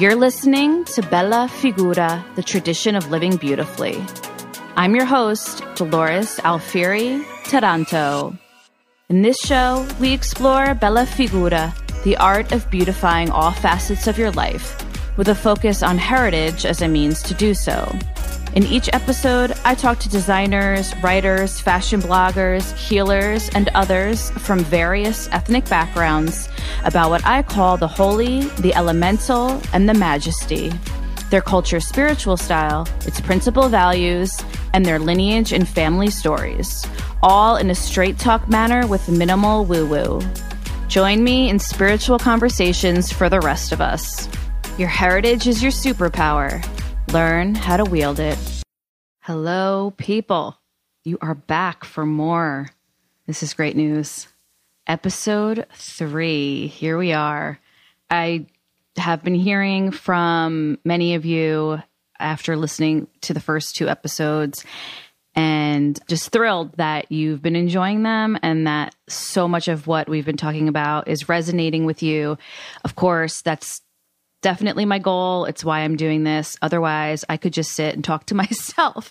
You're listening to Bella Figura, the tradition of living beautifully. I'm your host, Dolores Alfieri Taranto. In this show, we explore Bella Figura, the art of beautifying all facets of your life, with a focus on heritage as a means to do so. In each episode, I talk to designers, writers, fashion bloggers, healers, and others from various ethnic backgrounds about what I call the holy, the elemental, and the majesty, their culture's spiritual style, its principal values, and their lineage and family stories, all in a straight talk manner with minimal woo woo. Join me in spiritual conversations for the rest of us. Your heritage is your superpower. Learn how to wield it. Hello, people. You are back for more. This is great news. Episode three. Here we are. I have been hearing from many of you after listening to the first two episodes and just thrilled that you've been enjoying them and that so much of what we've been talking about is resonating with you. Of course, that's definitely my goal. It's why I'm doing this. Otherwise, I could just sit and talk to myself.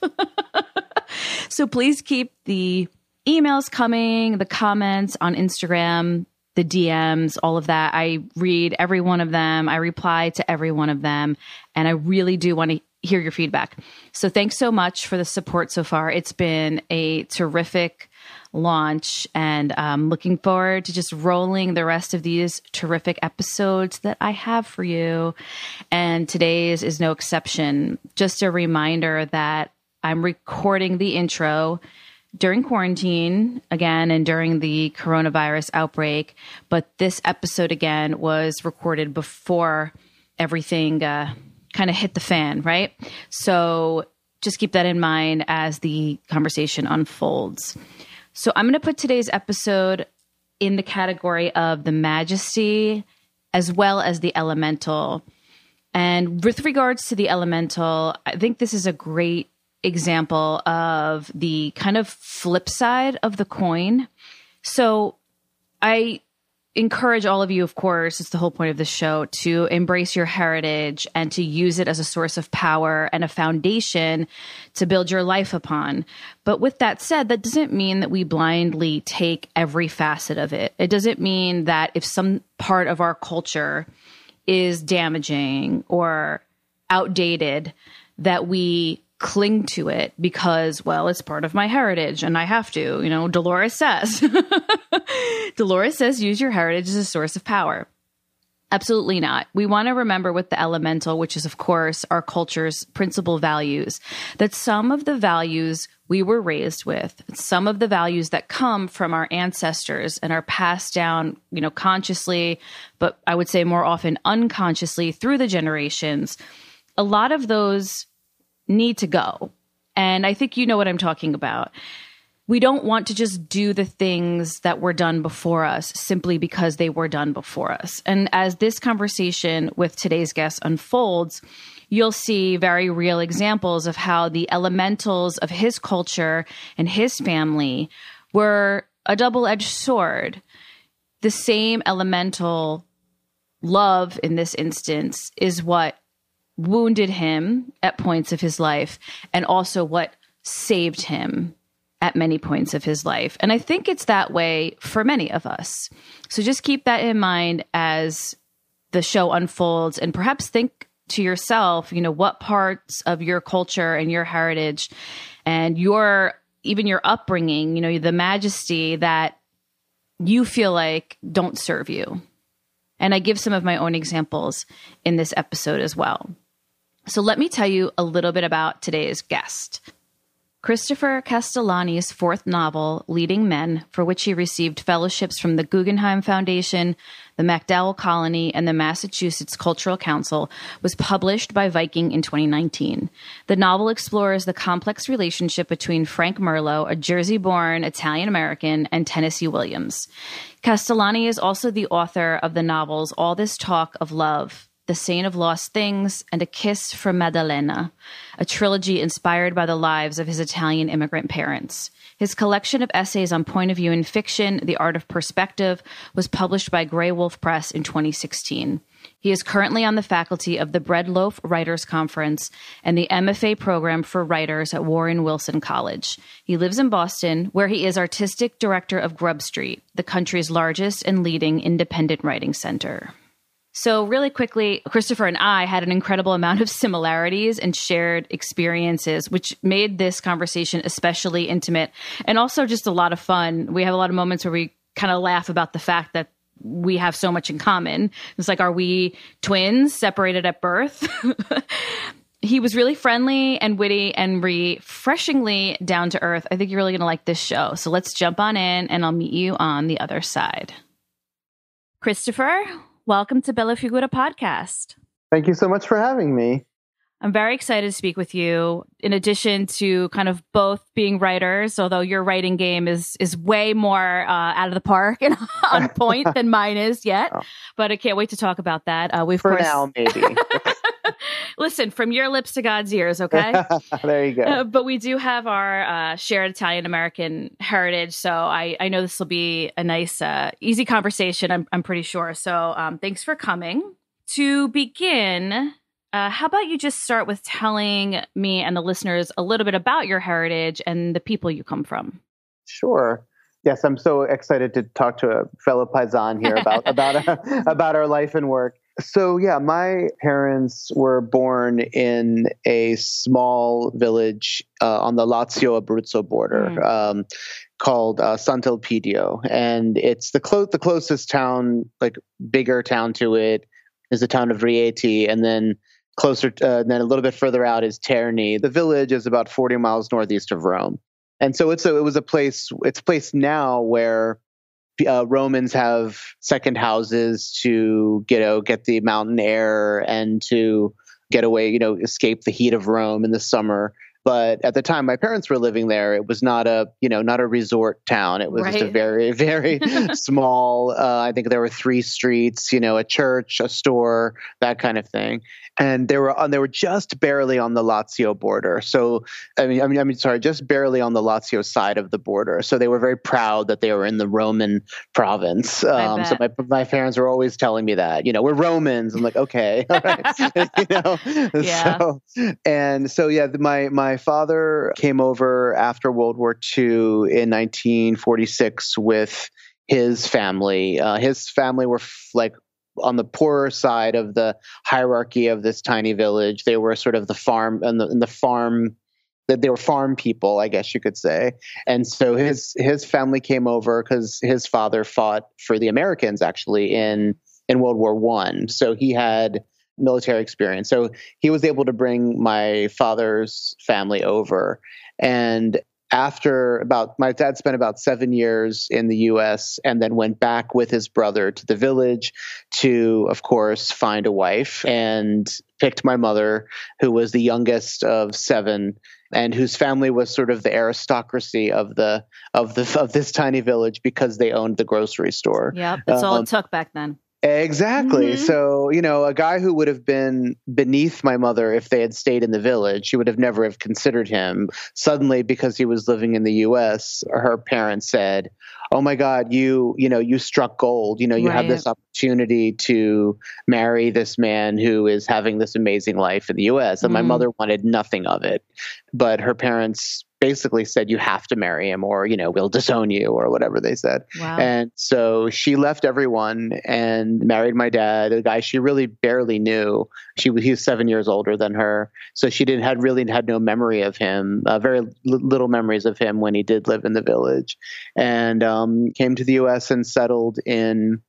so please keep the emails coming, the comments on Instagram, the DMs, all of that. I read every one of them. I reply to every one of them. And I really do want to hear your feedback. So thanks so much for the support so far. It's been a terrific launch. And um, looking forward to just rolling the rest of these terrific episodes that I have for you. And today's is no exception. Just a reminder that I'm recording the intro during quarantine again and during the coronavirus outbreak. But this episode again was recorded before everything uh, kind of hit the fan, right? So just keep that in mind as the conversation unfolds. So I'm going to put today's episode in the category of the majesty as well as the elemental. And with regards to the elemental, I think this is a great example of the kind of flip side of the coin. So I encourage all of you, of course, it's the whole point of this show, to embrace your heritage and to use it as a source of power and a foundation to build your life upon. But with that said, that doesn't mean that we blindly take every facet of it. It doesn't mean that if some part of our culture is damaging or outdated, that we cling to it because, well, it's part of my heritage and I have to. You know, Dolores says. Dolores says use your heritage as a source of power. Absolutely not. We want to remember with the elemental, which is, of course, our culture's principal values, that some of the values we were raised with, some of the values that come from our ancestors and are passed down, you know, consciously, but I would say more often unconsciously through the generations, a lot of those need to go. And I think you know what I'm talking about. We don't want to just do the things that were done before us simply because they were done before us. And as this conversation with today's guest unfolds, you'll see very real examples of how the elementals of his culture and his family were a double edged sword. The same elemental love in this instance is what wounded him at points of his life and also what saved him at many points of his life. And I think it's that way for many of us. So just keep that in mind as the show unfolds and perhaps think to yourself, you know, what parts of your culture and your heritage and your even your upbringing, you know, the majesty that you feel like don't serve you. And I give some of my own examples in this episode as well. So let me tell you a little bit about today's guest. Christopher Castellani's fourth novel, Leading Men, for which he received fellowships from the Guggenheim Foundation, the MacDowell Colony, and the Massachusetts Cultural Council, was published by Viking in 2019. The novel explores the complex relationship between Frank Merlo, a Jersey born Italian American, and Tennessee Williams. Castellani is also the author of the novels All This Talk of Love, The Saint of Lost Things, and A Kiss from Maddalena, a trilogy inspired by the lives of his Italian immigrant parents. His collection of essays on point of view in fiction, The Art of Perspective, was published by Graywolf Press in 2016. He is currently on the faculty of the Bread Loaf Writers Conference and the MFA program for writers at Warren Wilson College. He lives in Boston, where he is artistic director of GrubStreet, the country's largest and leading independent writing center. So, really quickly, Christopher and I had an incredible amount of similarities and shared experiences, which made this conversation especially intimate and also just a lot of fun. We have a lot of moments where we kind of laugh about the fact that we have so much in common. It's like, are we twins separated at birth? he was really friendly and witty and refreshingly down to earth. I think you're really going to like this show. So let's jump on in and I'll meet you on the other side. Christopher, welcome to Bella Figura podcast. Thank you so much for having me. I'm very excited to speak with you. In addition to kind of both being writers, although your writing game is is way more uh, out of the park and on point than mine is yet, oh. but I can't wait to talk about that. Uh, we for course... now maybe. Listen, from your lips to God's ears, okay? there you go. Uh, but we do have our uh, shared Italian American heritage, so I I know this will be a nice, uh, easy conversation. I'm I'm pretty sure. So um, thanks for coming. To begin, uh, how about you just start with telling me and the listeners a little bit about your heritage and the people you come from? Sure. Yes, I'm so excited to talk to a fellow paisan here about about uh, about our life and work. So yeah, my parents were born in a small village uh, on the Lazio Abruzzo border. Mm. Um, called uh, Sant'Elpidio, and it's the clo- the closest town, like bigger town to it, is the town of Rieti, and then closer, uh, then a little bit further out is Terni. The village is about 40 miles northeast of Rome. And so it's a, it was a place, it's a place now where uh, Romans have second houses to get, know, get the mountain air and to get away, you know, escape the heat of Rome in the summer. But at the time my parents were living there, it was not a, you know, not a resort town. It was right. just a very, very small, uh, I think there were three streets, you know, a church, a store, that kind of thing and they were on they were just barely on the Lazio border. So I mean I mean I mean sorry, just barely on the Lazio side of the border. So they were very proud that they were in the Roman province. Um, so my my parents were always telling me that you know we're Romans. I'm like okay, you know. Yeah. So, and so yeah, my my father came over after World War II in 1946 with his family. Uh, his family were f- like on the poorer side of the hierarchy of this tiny village. They were sort of the farm and the, the farm that they were farm people, I guess you could say. And so his his family came over because his father fought for the Americans actually in in World War One. So he had military experience. So he was able to bring my father's family over. And after about my dad spent about seven years in the US and then went back with his brother to the village to, of course, find a wife and picked my mother, who was the youngest of seven and whose family was sort of the aristocracy of the of the of this tiny village because they owned the grocery store. Yep, that's um, all it um, took back then. Exactly. Mm-hmm. So, you know, a guy who would have been beneath my mother if they had stayed in the village, she would have never have considered him. Suddenly, because he was living in the US, her parents said, oh my god you you know you struck gold you know you right. have this opportunity to marry this man who is having this amazing life in the us and mm. my mother wanted nothing of it but her parents basically said you have to marry him or you know we'll disown you or whatever they said. Wow. and so she left everyone and married my dad a guy she really barely knew. She he was seven years older than her. So she didn't had really had no memory of him uh, very l- little memories of him when he did live in the village. And um, came to the us and settled in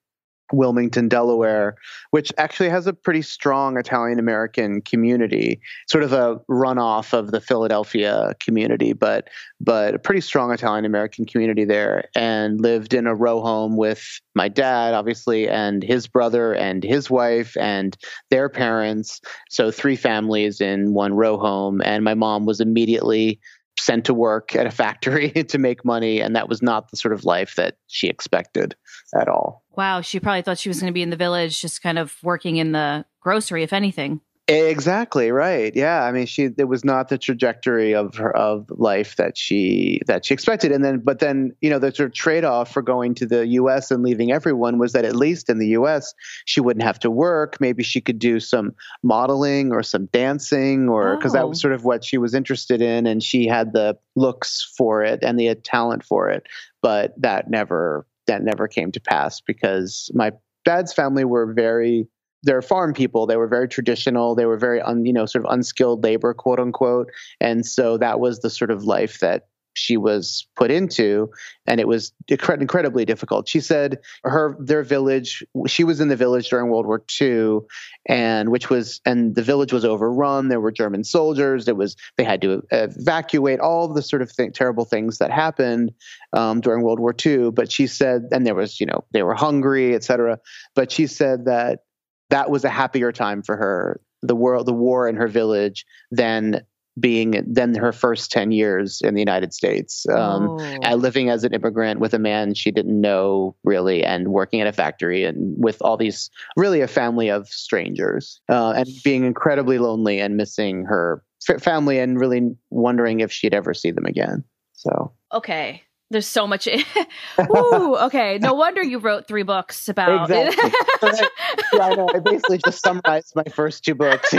Wilmington, Delaware, which actually has a pretty strong Italian American community, sort of a runoff of the Philadelphia community, but but a pretty strong Italian American community there, and lived in a row home with my dad, obviously, and his brother and his wife and their parents. So three families in one row home, and my mom was immediately sent to work at a factory to make money. And that was not the sort of life that she expected at all. Wow. She probably thought she was going to be in the village, just kind of working in the grocery, if anything. Exactly right. Yeah, I mean, she it was not the trajectory of her of life that she that she expected, and then but then you know the sort of trade off for going to the U.S. and leaving everyone was that at least in the U.S. she wouldn't have to work. Maybe she could do some modeling or some dancing, or because oh. that was oh. sort of what she was interested in, and she had the looks for it and the talent for it. But that never that never came to pass because my dad's family were very they're farm people. They were very traditional. They were very, un, you know, sort of unskilled labor, quote unquote. And so that was the sort of life that she was put into, and it was incredibly difficult. She said her their village. She was in the village during World War II, and which was and the village was overrun. There were German soldiers. It was they had to evacuate all the sort of terrible things that happened um, during World War II. But she said, and there was you know they were hungry, etc. But she said that that was a happier time for her the world the war in her village than being then her first 10 years in the united states um, oh. living as an immigrant with a man she didn't know really and working at a factory and with all these really a family of strangers uh, and being incredibly lonely and missing her f- family and really wondering if she'd ever see them again. So. Okay there's so much. Ooh, okay. No wonder you wrote three books about it exactly. yeah, I know. I basically just summarized my first two books.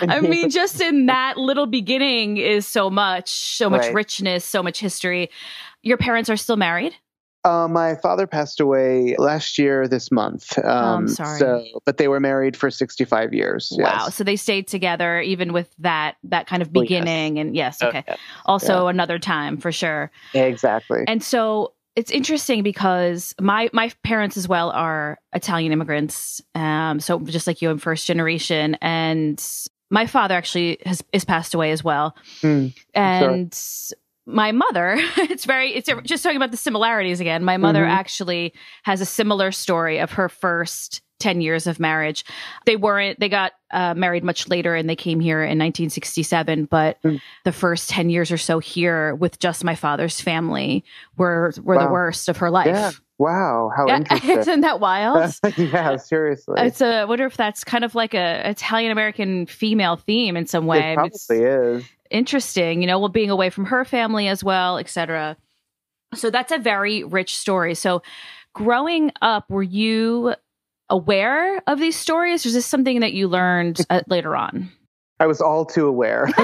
I mean, just in that little beginning is so much, so much right. richness, so much history. Your parents are still married? Uh, my father passed away last year this month. Um, oh, I'm um, sorry. So, but they were married for 65 years. Wow. So they stayed together even with that that kind of beginning. Oh, yes. And yes, okay. okay. Also yeah. another time for sure. Exactly. And so it's interesting because my my parents as well are Italian immigrants. Um, so just like you, I'm first generation, and my father actually has is passed away as well. Mm, and my mother it's very it's just talking about the similarities again my mother mm-hmm. actually has a similar story of her first 10 years of marriage they weren't they got uh, married much later and they came here in 1967 but mm. the first 10 years or so here with just my father's family were were wow. the worst of her life yeah. Wow, how yeah, interesting! Isn't that wild? yeah, seriously. It's a. I wonder if that's kind of like a Italian American female theme in some way. It probably it's, is interesting, you know, well, being away from her family as well, etc. So that's a very rich story. So growing up, were you aware of these stories or is this something that you learned uh, later on? I was all too aware.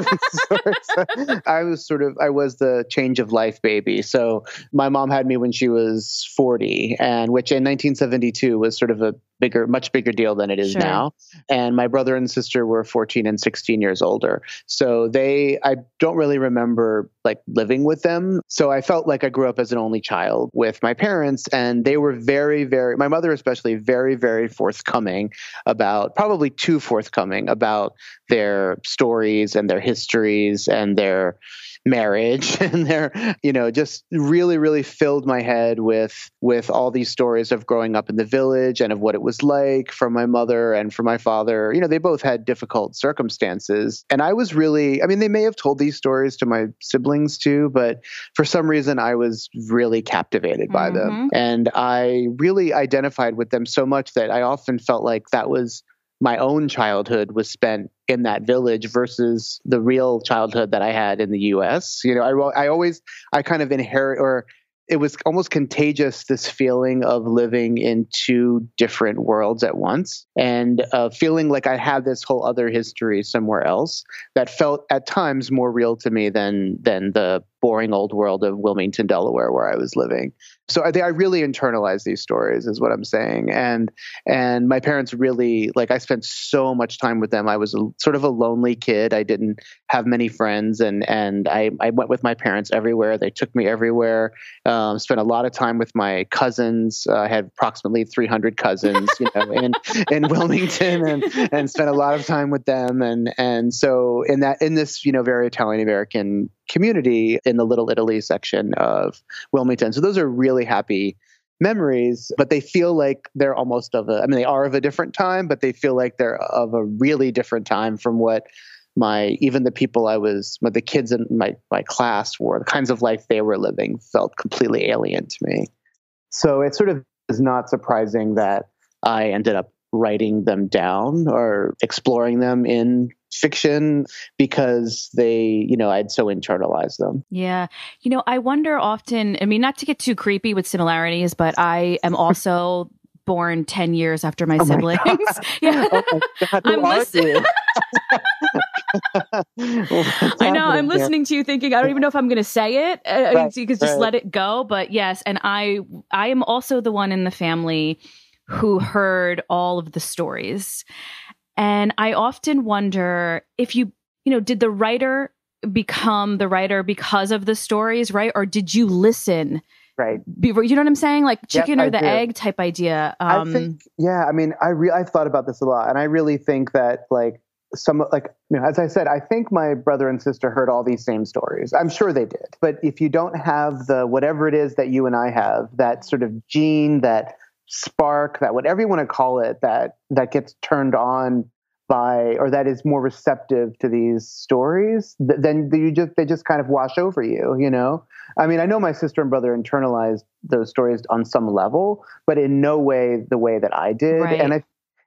I was sort of I was the change of life baby. So my mom had me when she was 40 and which in 1972 was sort of a bigger, much bigger deal than it is sure. now. And my brother and sister were 14 and 16 years older. So they, I don't really remember like living with them. So I felt like I grew up as an only child with my parents, and they were very, very, my mother especially, very, very forthcoming about, probably too forthcoming about their stories and their histories and their, marriage and they're you know just really really filled my head with with all these stories of growing up in the village and of what it was like for my mother and for my father. You know they both had difficult circumstances. And i was really i mean they may have told these stories to my siblings too but for some reason i was really captivated by mm-hmm. them and i really identified with them so much that i often felt like that was my own childhood was spent in that village versus the real childhood that I had in the US. You know, I, I always, I kind of inherit or it was almost contagious this feeling of living in two different worlds at once and uh, feeling like i had this whole other history somewhere else that felt at times more real to me than than the boring old world of wilmington delaware where i was living. So I, I really internalized these stories is what i'm saying. And and my parents really like i spent so much time with them. I was a, sort of a lonely kid. I didn't have many friends and and i, I went with my parents everywhere. They took me everywhere. Um, spent a lot of time with my cousins. Uh, i had approximately 300 cousins you know in in wilmington and and spent a lot of time with them. And and so in that in this you know very italian american community in the Little Italy section of Wilmington. So those are really happy memories, but they feel like they're almost of a, I mean, they are of a different time, but they feel like they're of a really different time from what my even the people I was the kids in my my class were the kinds of life they were living felt completely alien to me. So it sort of is not surprising that I ended up writing them down or exploring them in fiction because they, you know, I'd so internalized them. Yeah. You know, I wonder often, I mean, not to get too creepy with similarities, but I am also born 10 years after my oh siblings. My yeah. Oh my I'm listening. I know. I'm listening to you thinking, I don't even know if I'm going to say it. Uh, right, you could just right. let it go. But yes. And I, I am also the one in the family who heard all of the stories. And I often wonder if you, you know, did the writer become the writer because of the stories, right? Or did you listen? Right. Before, you know what I'm saying? Like chicken yep, or the egg type idea. Um, I think, yeah. I mean, I re- I've thought about this a lot, and I really think that like some like you know, as I said, I think my brother and sister heard all these same stories. I'm sure they did. But if you don't have the whatever it is that you and I have, that sort of gene, that spark, that whatever you want to call it, that that gets turned on by or that is more receptive to these stories, then you just they just kind of wash over you. You know, I mean, I know my sister and brother internalized those stories on some level, but in no way the way that I did. Right. And I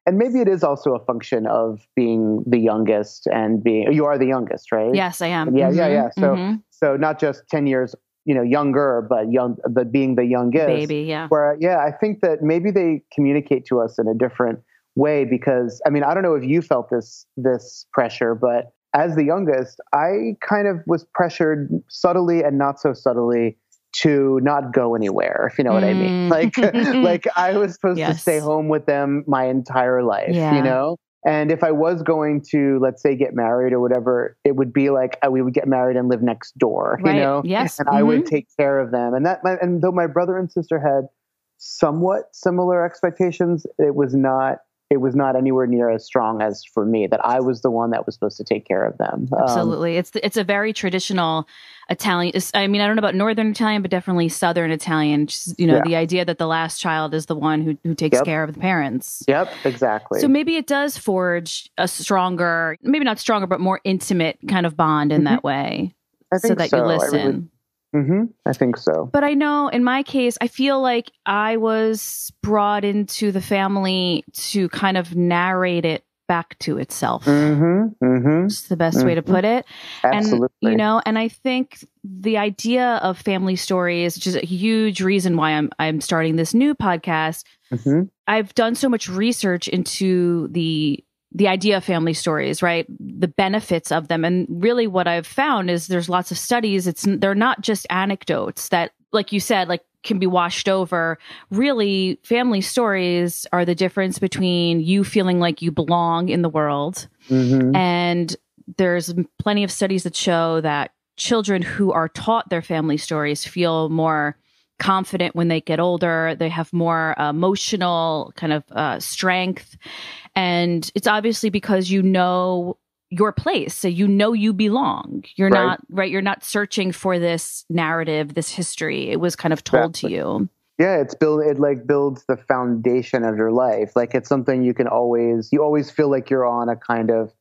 and maybe it is also a function of being the youngest and being you are the youngest, right? Yes, I am. Yeah, mm-hmm. yeah, yeah. So mm-hmm. so not just ten years you know younger but young but being the youngest baby yeah where yeah i think that maybe they communicate to us in a different way because i mean i don't know if you felt this this pressure but as the youngest i kind of was pressured subtly and not so subtly to not go anywhere if you know what mm. i mean mm. like like i was supposed yes. to stay home with them my entire life yeah. you know and if I was going to, let's say, get married or whatever, it would be like uh, we would get married and live next door, right. you know? Yes. And mm-hmm. I would mm-hmm. take care of them. And that, and though my brother and sister had somewhat similar expectations, it was not it was not anywhere near as strong as for me that I was the one that was supposed to take care of them. Um, Absolutely, um, it's it's a very traditional Italian. I mean, I don't know about Northern Italian, but definitely Southern Italian. Just, you know, yeah. the idea that the last child is the one who who takes yep. care of the parents. Yep, exactly. So maybe it does forge a stronger, maybe not stronger, but more intimate kind of bond in mm-hmm. that way. so that so. you listen. Mm-hmm. I think so. But I know in my case, I feel like I was brought into the family to kind of narrate it back to itself. Mm-hmm. Mm-hmm. It's the best way to mm-hmm. put it. Absolutely. And, you know, and I think the idea of family stories, which is a huge reason why I'm I'm starting this new podcast. Mm-hmm. I've done so much research into the the idea of family stories, right? The benefits of them. And really what I've found is there's lots of studies. It's, they're not just anecdotes that, like you said, like can be washed over. Really, family stories are the difference between you feeling like you belong in the world. Mm-hmm. And there's plenty of studies that show that children who are taught their family stories feel more confident when they get older. They have more emotional kind of uh, strength. And it's obviously because you know your place. So you know you belong. You're right. not, right? You're not searching for this narrative, this history. It was kind of told exactly. to you. Yeah, it's build it like builds the foundation of your life. Like it's something you can always you always feel like you're on a kind of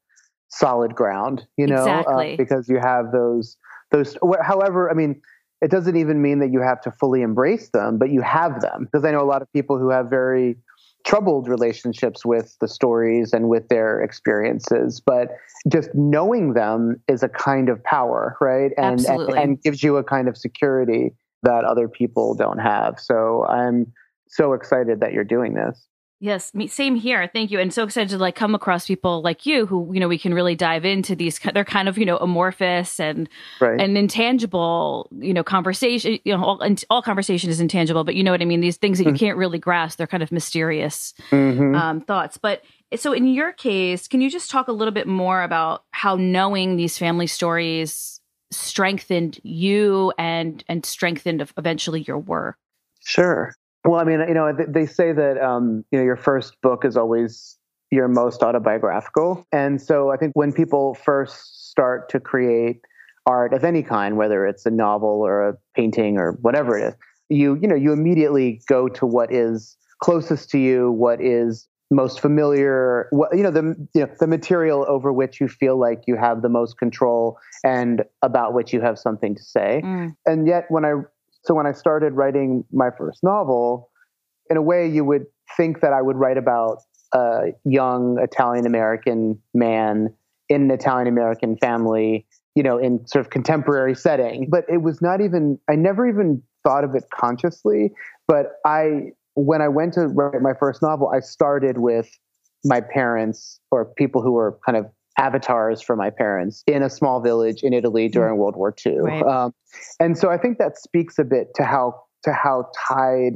solid ground, you know, uh, exactly. uh, because you have those those however, I mean, it doesn't even mean that you have to fully embrace them, but you have them. Because I know a lot of people who have very troubled relationships with the stories and with their experiences, but just knowing them is a kind of power, right? And, and, and gives you a kind of security that other people don't have. So I'm so excited that you're doing this. Yes, me, same here. Thank you. And so excited to like come across people like you who, you know, we can really dive into these they're kind of, you know, amorphous and right. and intangible, you know, conversation, you know, all, all conversation is intangible, but you know what I mean? These things that you mm-hmm. can't really grasp, they're kind of mysterious mm-hmm. um, thoughts. But so in your case, can you just talk a little bit more about how knowing these family stories strengthened you and and strengthened eventually your work? Sure. Well, I mean, you know, they say that um, you know your first book is always your most autobiographical, and so I think when people first start to create art of any kind, whether it's a novel or a painting or whatever it is, you you know you immediately go to what is closest to you, what is most familiar what you know the you know the material over which you feel like you have the most control and about which you have something to say mm. and yet when i so when i started writing my first novel in a way you would think that i would write about a young italian american man in an italian american family you know in sort of contemporary setting. But it was not even i never even thought of it consciously. But i when I went to write my first novel, I started with my parents or people who were kind of avatars for my parents in a small village in Italy mm. during World War II. Right. Um, and so I think that speaks a bit to how to how tied,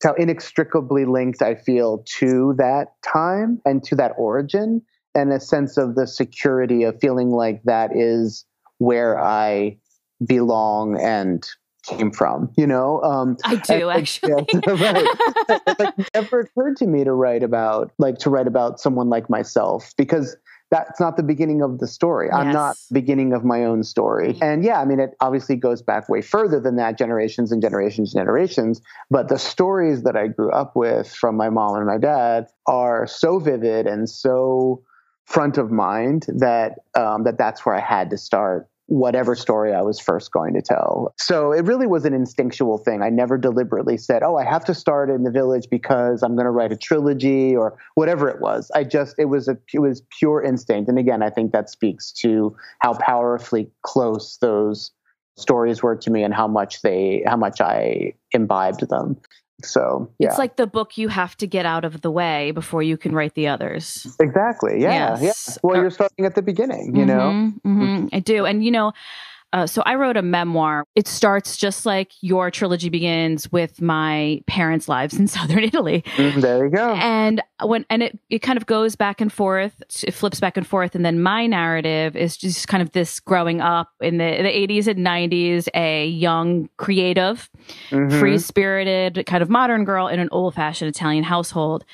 to how inextricably linked I feel to that time and to that origin, and a sense of the security of feeling like that is where I belong and came from, you know? Um, I do and, actually. Yeah, right. it like never occurred to me to write about, like to write about someone like myself because that's not the beginning of the story. Yes. I'm not beginning of my own story. And yeah, I mean, it obviously goes back way further than that, generations and generations and generations. But the stories that I grew up with from my mom and my dad are so vivid and so front of mind that um, that that's where I had to start whatever story I was first going to tell. So it really was an instinctual thing. I never deliberately said, "Oh, I have to start in the village because I'm going to write a trilogy or whatever it was." I just it was a it was pure instinct. And again, I think that speaks to how powerfully close those stories were to me and how much they how much I imbibed them. So yeah. it's like the book you have to get out of the way before you can write the others. Exactly. Yeah. Yes. Yeah. Well, you're starting at the beginning, you mm-hmm, know? Mm-hmm. I do. And, you know, uh, so I wrote a memoir. It starts just like your trilogy begins with my parents' lives in southern Italy. Mm, there you go. And when and it it kind of goes back and forth. It flips back and forth, and then my narrative is just kind of this growing up in the the eighties and nineties, a young, creative, mm-hmm. free spirited, kind of modern girl in an old fashioned Italian household.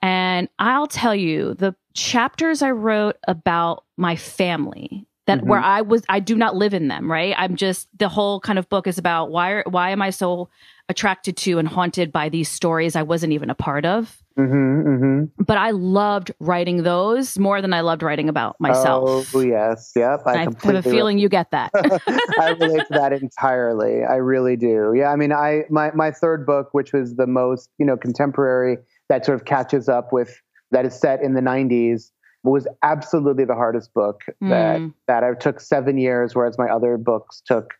And I'll tell you, the chapters I wrote about my family that mm-hmm. where I was I do not live in them, right? I'm just the whole kind of book is about why why am I so attracted to and haunted by these stories I wasn't even a part of. Mm-hmm, mm-hmm. But I loved writing those more than I loved writing about myself. Oh yes, yep. I, I have a feeling you get that. I relate to that entirely. I really do. Yeah, I mean, I my my third book, which was the most you know contemporary, that sort of catches up with that is set in the '90s was absolutely the hardest book mm. that that I took seven years, whereas my other books took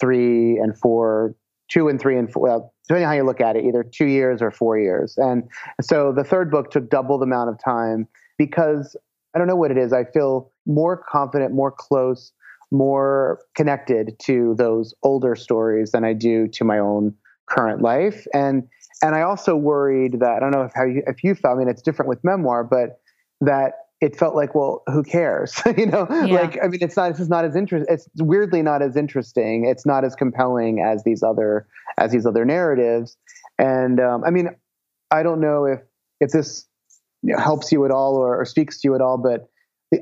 three and four, two and three and four. Well, depending on how you look at it, either two years or four years. And so the third book took double the amount of time because I don't know what it is. I feel more confident, more close, more connected to those older stories than I do to my own current life. And and I also worried that I don't know if how you, if you felt. I mean, it's different with memoir, but that it felt like, well, who cares? you know, yeah. like I mean, it's not. It's just not as interesting. It's weirdly not as interesting. It's not as compelling as these other as these other narratives. And um, I mean, I don't know if if this you know, helps you at all or, or speaks to you at all, but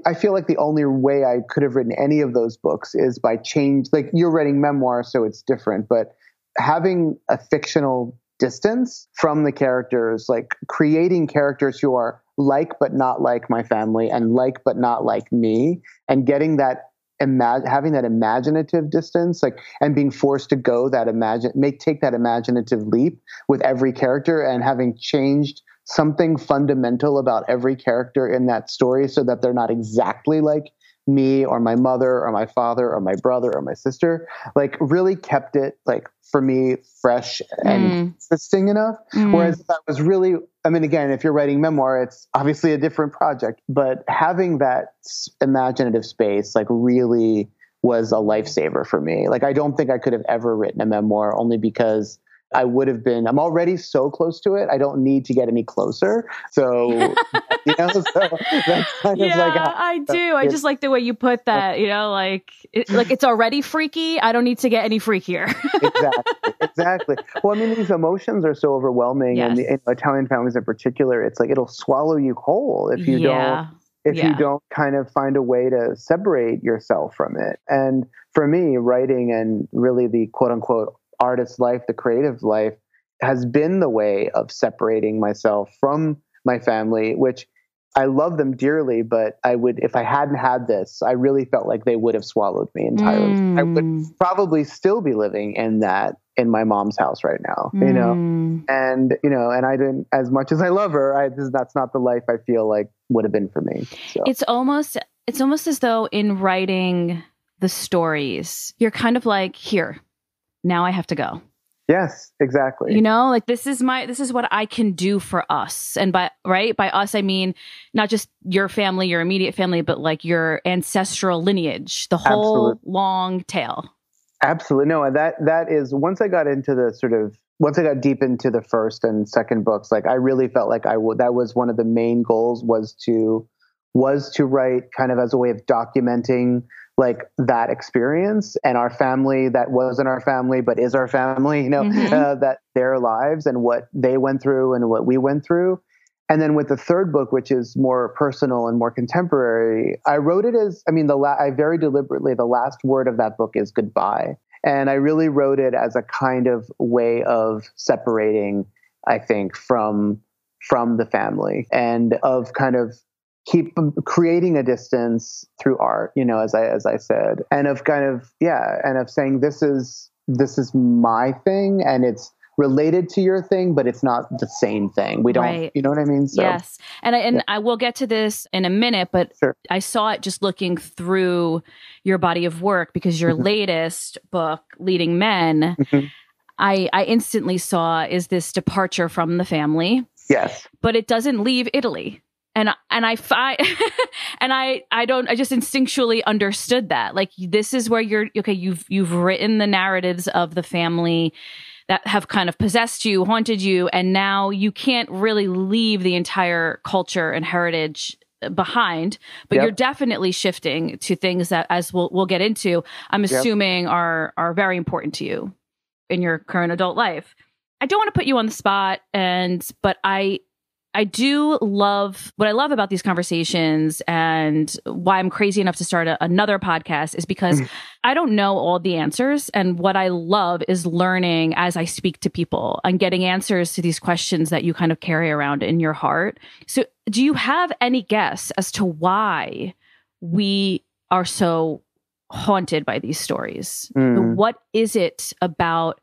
I feel like the only way I could have written any of those books is by change. Like you're writing memoir, so it's different, but having a fictional distance from the characters, like creating characters who are like but not like my family and like but not like me. And getting that imag- having that imaginative distance like and being forced to go that imagine make take that imaginative leap with every character and having changed something fundamental about every character in that story so that they're not exactly like me or my mother or my father or my brother or my sister like really kept it like for me fresh and mm. interesting enough mm. whereas that was really i mean again if you're writing memoir it's obviously a different project but having that imaginative space like really was a lifesaver for me like i don't think i could have ever written a memoir only because I would have been. I'm already so close to it. I don't need to get any closer. So, you know, so that's kind yeah, of like how, I do. I just like the way you put that. You know, like it, like it's already freaky. I don't need to get any freakier. exactly. Exactly. Well, I mean, these emotions are so overwhelming, yes. and the Italian families in particular, it's like it'll swallow you whole if you yeah. don't if yeah. you don't kind of find a way to separate yourself from it. And for me, writing and really the quote unquote artist life, the creative life, has been the way of separating myself from my family, which I love them dearly, but I would, if I hadn't had this, I really felt like they would have swallowed me entirely. Mm. I would mm. probably still be living in that in my mom's house right now, mm. you know, mm. and you know, and I didn't, as much as I love her, I, that's not the life I feel like would have been for me. So. It's almost, it's almost as though in writing the stories, you're kind of like, here, now I have to go. Yes, exactly. You know, like this is my this is what I can do for us. And by right, by us I mean not just your family, your immediate family, but like your ancestral lineage, the whole Absolutely. long tail. Absolutely. No, and that that is once I got into the sort of once I got deep into the first and second books, like I really felt like I would that was one of the main goals was to was to write kind of as a way of documenting like that experience and our family that wasn't our family but is our family you know mm-hmm. uh, that their lives and what they went through and what we went through and then with the third book which is more personal and more contemporary i wrote it as i mean the la- i very deliberately the last word of that book is goodbye and i really wrote it as a kind of way of separating i think from from the family and of kind of keep creating a distance through art you know as i as i said and of kind of yeah and of saying this is this is my thing and it's related to your thing but it's not the same thing we don't right. you know what i mean so, yes and I, and yeah. i will get to this in a minute but sure. i saw it just looking through your body of work because your mm-hmm. latest book leading men mm-hmm. i i instantly saw is this departure from the family yes but it doesn't leave italy and and I find and I I don't I just instinctually understood that like this is where you're okay you've you've written the narratives of the family that have kind of possessed you haunted you and now you can't really leave the entire culture and heritage behind but yep. you're definitely shifting to things that as we'll we'll get into I'm assuming yep. are are very important to you in your current adult life I don't want to put you on the spot and but I I do love what I love about these conversations and why I'm crazy enough to start a, another podcast is because mm. I don't know all the answers. And what I love is learning as I speak to people and getting answers to these questions that you kind of carry around in your heart. So, do you have any guess as to why we are so haunted by these stories? Mm. What is it about?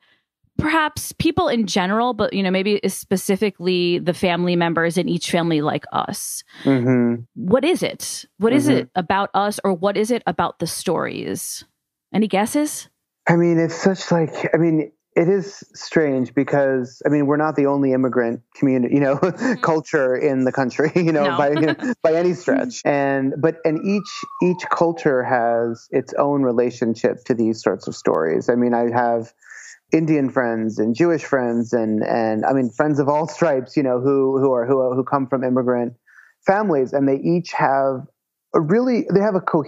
Perhaps people in general, but you know, maybe specifically the family members in each family like us. Mm-hmm. What is it? What mm-hmm. is it about us, or what is it about the stories? Any guesses? I mean, it's such like I mean, it is strange because I mean we're not the only immigrant community, you know, mm-hmm. culture in the country, you know, no. by you know, by any stretch. And but and each each culture has its own relationship to these sorts of stories. I mean, I have Indian friends and Jewish friends and and I mean friends of all stripes, you know, who who are who who come from immigrant families, and they each have a really they have a co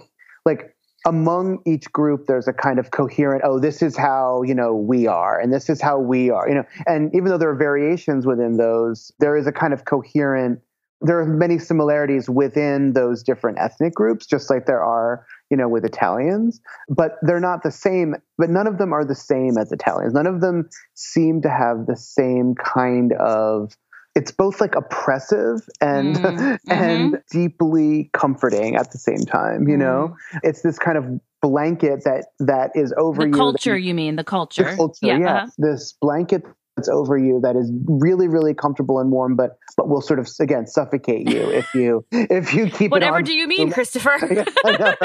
like among each group there's a kind of coherent oh this is how you know we are and this is how we are you know. And even though there are variations within those there is a kind of coherent there are many similarities within those different ethnic groups just like there are you know, with Italians, but they're not the same. But none of them are the same as Italians. None of them seem to have the same kind of. It's both like oppressive and mm-hmm. and deeply comforting at the same time. You know, mm. it's this kind of blanket that that is over the you. culture. You, mean the culture? The culture, yeah. Uh-huh. This blanket that's over you that is really really comfortable and warm but but will sort of again suffocate you if you if you keep it. whatever do you mean christopher? I, I,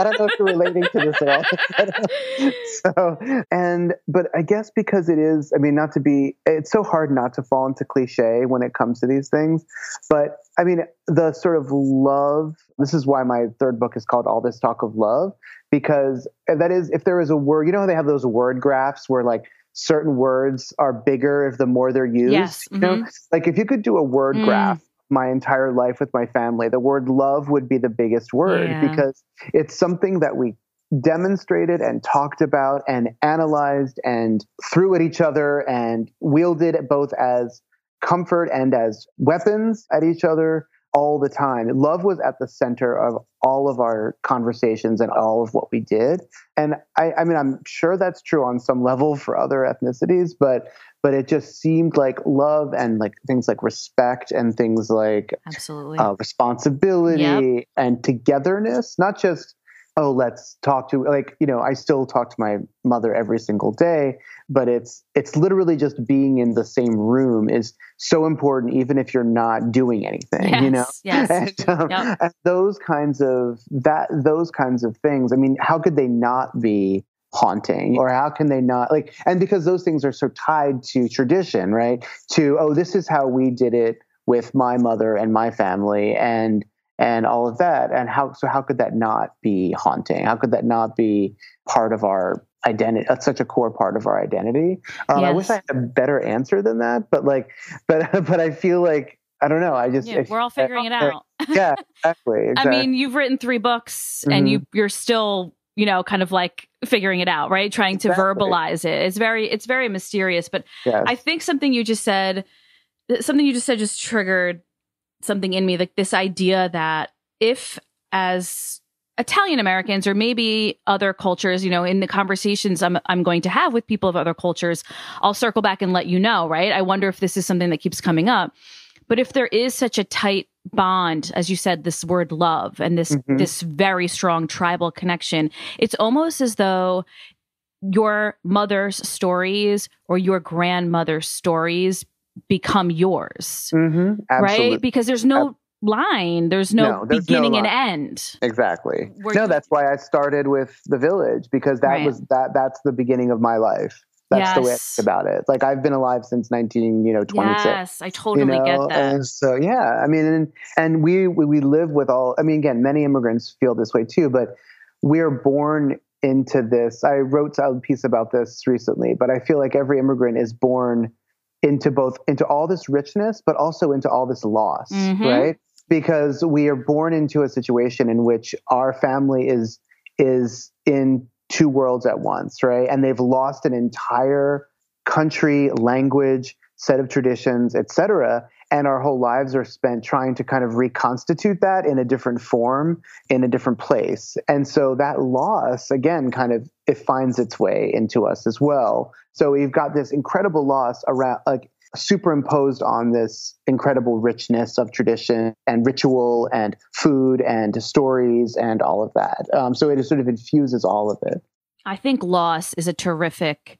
I, don't know if you're relating to this at all. So and but i guess because it is i mean not to be it's so hard not to fall into cliche when it comes to these things but i mean the sort of love this is why my third book is called all this talk of love because that is if there is a word you know how they have those word graphs where like certain words are bigger if the more they're used. Yes. Mm-hmm. You know, mm-hmm. like if you could do a word mm. graph my entire life with my family, the word love would be the biggest word yeah. because it's something that we demonstrated and talked about and analyzed and threw at each other and wielded both as comfort and as weapons at each other all the time. Love was at the center of all of our conversations and all of what we did. And I, I mean, I'm sure that's true on some level for other ethnicities, but but it just seemed like love and like things like respect and things like absolutely uh, responsibility yep. and togetherness, not just oh let's talk to like you know i still talk to my mother every single day but it's it's literally just being in the same room is so important even if you're not doing anything yes, you know yes. and, um, yep. and those kinds of that those kinds of things i mean how could they not be haunting or how can they not like and because those things are so tied to tradition right to oh this is how we did it with my mother and my family and and all of that. And how so how could that not be haunting? How could that not be part of our identity that's such a core part of our identity? Um, yes. i wish i had a better answer than that but like but but i feel like i don't know i just yeah, we're all figuring it out. Yeah exactly, exactly, i mean you've written three books mm-hmm. and you you're still you know kind of like figuring it out right? Trying to verbalize it. It's very it's very mysterious but yes. i think something you just said something you just said just triggered something in me like this idea that if as Italian Americans or maybe other cultures, you know, in the conversations I'm I'm going to have with people of other cultures, I'll circle back and let you know, right? I wonder if this is something that keeps coming up. But if there is such a tight bond, as you said, this word love and this mm-hmm. this very strong tribal connection, it's almost as though your mother's stories or your grandmother's stories become yours. Mm-hmm. Right? Because there's no line, there's no, no there's beginning no and end. Exactly. We're, no, that's why I started with the village because that right. was that that's the beginning of my life. That's yes. the way I think about it. Like I've been alive since 19, you know, 26. Yes, I totally you know? get that. And so yeah, I mean, and, and we, we we live with all. I mean, again, many immigrants feel this way too, but we're born into this. I wrote a piece about this recently, but I feel like every immigrant is born into both into all this richness but also into all this loss mm-hmm. right? Because we are born into a situation in which our family is is in two worlds at once right? And they've lost an entire country language set of traditions etc and our whole lives are spent trying to kind of reconstitute that in a different form in a different place. And so that loss again kind of it finds its way into us as well. So we've got this incredible loss around like superimposed on this incredible richness of tradition and ritual and food and stories and all of that. Um, so it sort of infuses all of it. I think loss is a terrific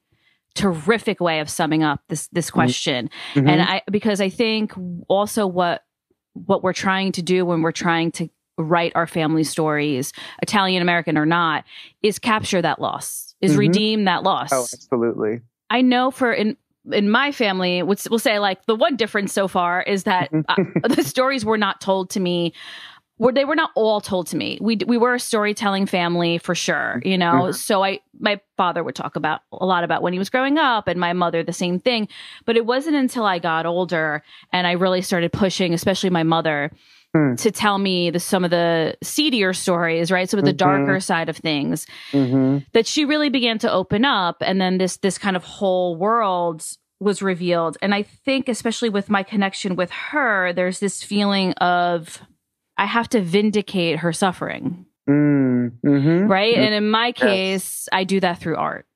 terrific way of summing up this this mm-hmm. question mm-hmm. and i because i think also what what we're trying to do when we're trying to write our family stories italian american or not is capture that loss is mm-hmm. redeem that loss oh absolutely i know for in in my family we'll say like the one difference so far is that uh, the stories were not told to me were they were not all told to me. We we were a storytelling family for sure, you know. Mm-hmm. So I my father would talk about a lot about when he was growing up and my mother the same thing. But it wasn't until I got older and I really started pushing, especially my mother, mm. to tell me the, some of the seedier stories, right? Some of the mm-hmm. darker side of things mm-hmm. that she really began to open up and then this this kind of whole world was revealed. And I think especially with my connection with her, there's this feeling of I have to vindicate her suffering. Mm, mm-hmm. Right. Mm-hmm. And in my case, yes. I do that through art.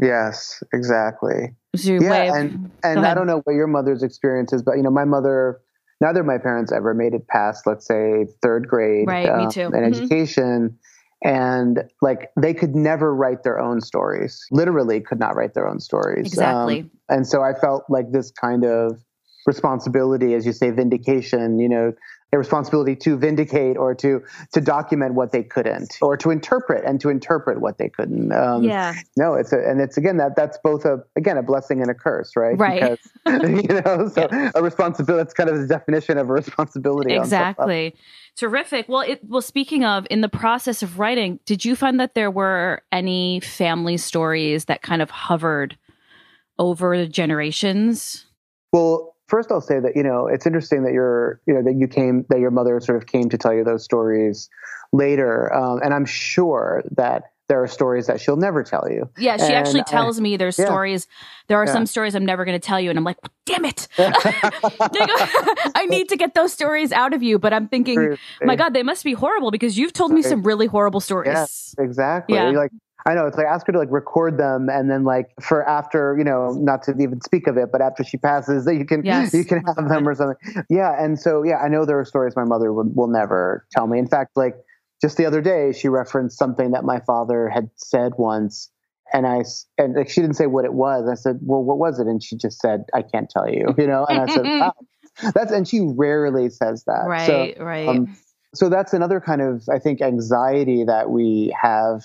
Yes, exactly. yeah, of, and and I don't know what your mother's experience is, but you know, my mother, neither of my parents ever made it past, let's say, third grade. Right, um, me too. In mm-hmm. education, and like they could never write their own stories. Literally, could not write their own stories. Exactly. Um, and so I felt like this kind of responsibility, as you say, vindication. You know, a responsibility to vindicate or to to document what they couldn't or to interpret and to interpret what they couldn't. Um, yeah. no it's a, and it's again that that's both a again a blessing and a curse right? Right. Because, you know so yeah. a responsibility that's kind of the definition of a responsibility exactly. Terrific. Well it well speaking of in the process of writing did you find that there were any family stories that kind of hovered over the generations? Well first I'll say that you know it's interesting that you're you know that you came that your mother sort of came to tell you those stories later, um, and I'm sure that there are stories that she'll never tell you. Yeah, she and actually tells I, me there's yeah. stories. There are yeah. some stories I'm never going to tell you, and I'm like, damn it! I need to get those stories out of you. But I'm thinking, my God, they must be horrible because you've told me some really horrible stories. Yes, exactly. Yeah. Like I know it's like ask her to like record them and then like for after you know not to even speak of it, but after she passes that you can yes. you can have them or something. Yeah, and so yeah, I know there are stories my mother will, will never tell me. In fact, like just the other day, she referenced something that my father had said once, and I and like, she didn't say what it was. I said, "Well, what was it?" And she just said, "I can't tell you," you know. And I said, "Wow, that's," and she rarely says that. Right, so, right. Um, so that's another kind of I think anxiety that we have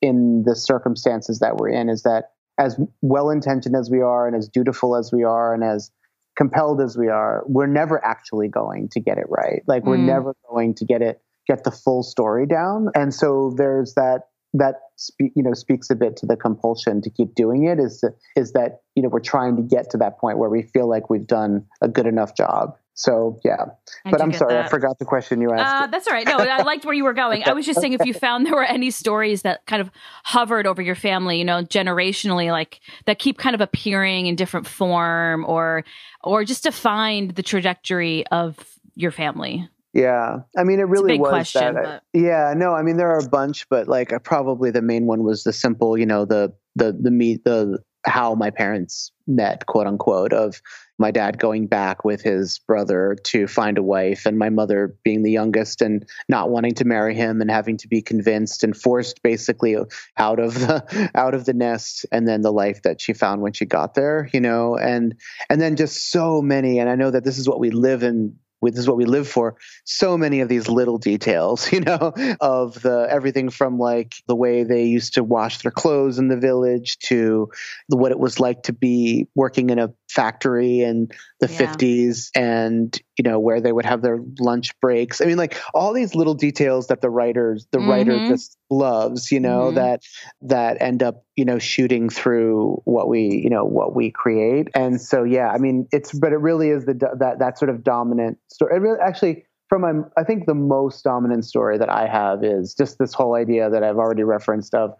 in the circumstances that we're in is that as well intentioned as we are and as dutiful as we are and as compelled as we are, we're never actually going to get it right. Like we're mm. never going to get it get the full story down. And so there's that that spe- you know speaks a bit to the compulsion to keep doing it is is that you know we're trying to get to that point where we feel like we've done a good enough job so yeah, I but I'm sorry, that. I forgot the question you asked. Uh, that's all right. No, I liked where you were going. I was just saying if you found there were any stories that kind of hovered over your family, you know, generationally, like that keep kind of appearing in different form, or or just to find the trajectory of your family. Yeah, I mean, it really was question, that. But... Yeah, no, I mean, there are a bunch, but like, probably the main one was the simple, you know, the the the meet the how my parents met, quote unquote, of my dad going back with his brother to find a wife and my mother being the youngest and not wanting to marry him and having to be convinced and forced basically out of the out of the nest and then the life that she found when she got there you know? And and then just so many and i know that this is what we live in this is what we live for so many of these little details you know of the everything from like the way they used to wash their clothes in the village to the, what it was like to be working in a factory in the yeah. 50s and you know where they would have their lunch breaks i mean like all these little details that the writers the mm-hmm. writer just loves you know mm-hmm. that that end up you know shooting through what we you know what we create and so yeah i mean it's but it really is the that that sort of dominant story it really actually from my, I think the most dominant story that I have is just this whole idea that I've already referenced of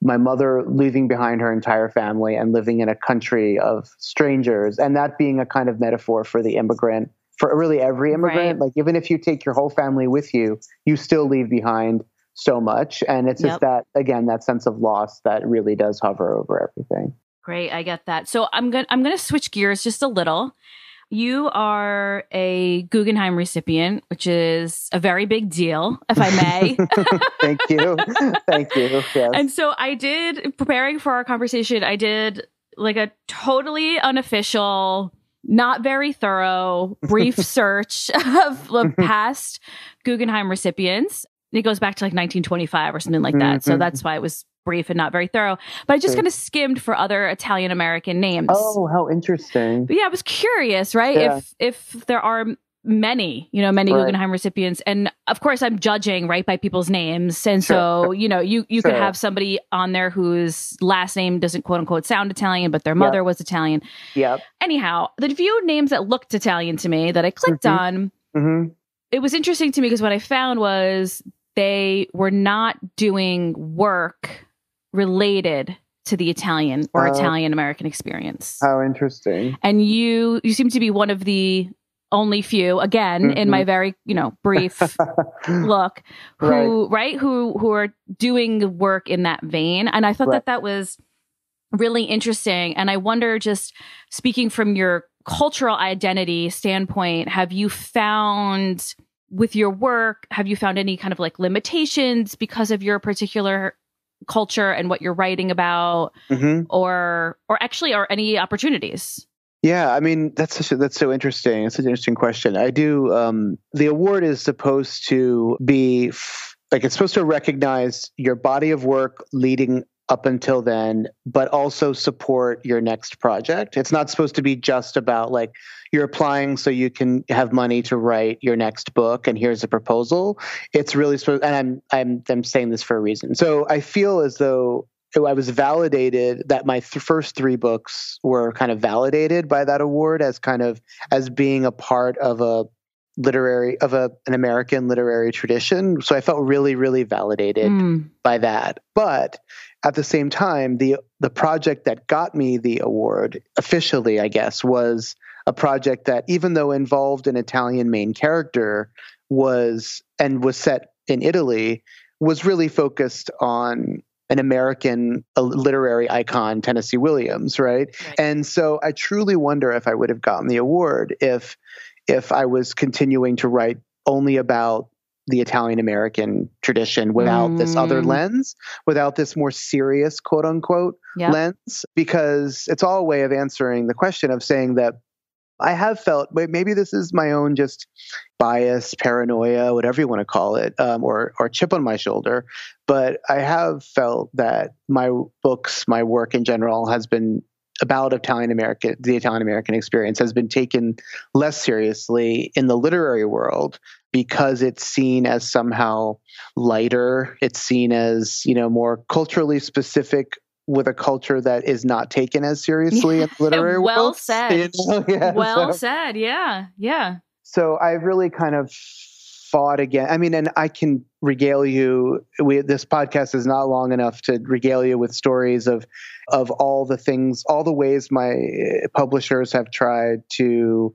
my mother leaving behind her entire family and living in a country of strangers, and that being a kind of metaphor for the immigrant, for really every immigrant. Right. Like, even if you take your whole family with you, you still leave behind so much. And it's yep. just that, again, that sense of loss that really does hover over everything. Great, I get that. So I'm gonna I'm going to switch gears just a little you are a Guggenheim recipient, which is a very big deal, if I may. Thank you. Thank you. Yes. And so I did, preparing for our conversation, I did like a totally unofficial, not very thorough, brief search of the past Guggenheim recipients. It goes back to like 1925 or something like that. Mm-hmm. So that's why it was brief and not very thorough. But I just kind of skimmed for other Italian American names. Oh, how interesting! But yeah, I was curious, right? Yeah. If if there are many, you know, many right. Guggenheim recipients, and of course, I'm judging right by people's names, and sure. so you know, you you sure. could have somebody on there whose last name doesn't quote unquote sound Italian, but their mother yep. was Italian. Yeah. Anyhow, the few names that looked Italian to me that I clicked mm-hmm. on. Mm-hmm. It was interesting to me because what I found was they were not doing work related to the Italian or uh, Italian American experience. How interesting. And you you seem to be one of the only few again mm-hmm. in my mm-hmm. very you know brief look who right. right. who who are doing work in that vein and i thought right. that that was really interesting and i wonder just speaking from your cultural identity standpoint have you found with your work have you found any kind of like limitations because of your particular culture and what you're writing about mm-hmm. or or actually are any opportunities yeah, I mean that's such a, that's so interesting. It's an interesting question. I do. Um, the award is supposed to be f- like it's supposed to recognize your body of work leading up until then, but also support your next project. It's not supposed to be just about like you're applying so you can have money to write your next book and here's a proposal. It's really supposed and I'm I'm I'm saying this for a reason. So I feel as though I was validated that my th- first three books were kind of validated by that award as kind of as being a part of a literary of a an American literary tradition. So I felt really, really validated mm. by that. But at the same time, the the project that got me the award officially, I guess, was a project that even though involved an Italian main character was and was set in Italy, was really focused on an American literary icon, Tennessee Williams, right? right? And so I truly wonder if I would have gotten the award if if I was continuing to write only about the Italian American tradition without mm. this other mm. lens, without this more serious quote unquote yep. lens, because it's all a way of answering the question of saying that I have felt maybe this is my own just bias, paranoia, whatever you want to call it, um, or or chip on my shoulder. But I have felt that my books, my work in general, has been about Italian American, the Italian American experience has been taken less seriously in the literary world because it's seen as somehow lighter. It's seen as you know more culturally specific with a culture that is not taken as seriously yeah. in the literary well world. Said. You know? yeah, well so. said. Yeah. Yeah. So I've really kind of fought again. I mean, and I can regale you. We, this podcast is not long enough to regale you with stories of of all the things, all the ways my eh, publishers have tried to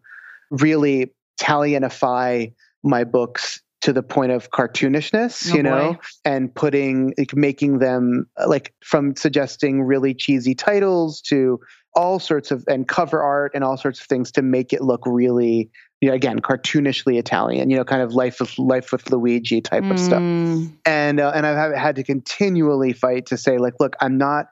really Italianify my books to the point of cartoonishness, oh, you know, boy. and putting like, making them like from suggesting really cheesy titles to all sorts of and cover art and all sorts of things to make it look really you know, again cartoonishly Italian, you know, kind of life with life with Luigi type mm. of stuff. Mm. And uh, and I've had to continually fight to say like, look, I'm not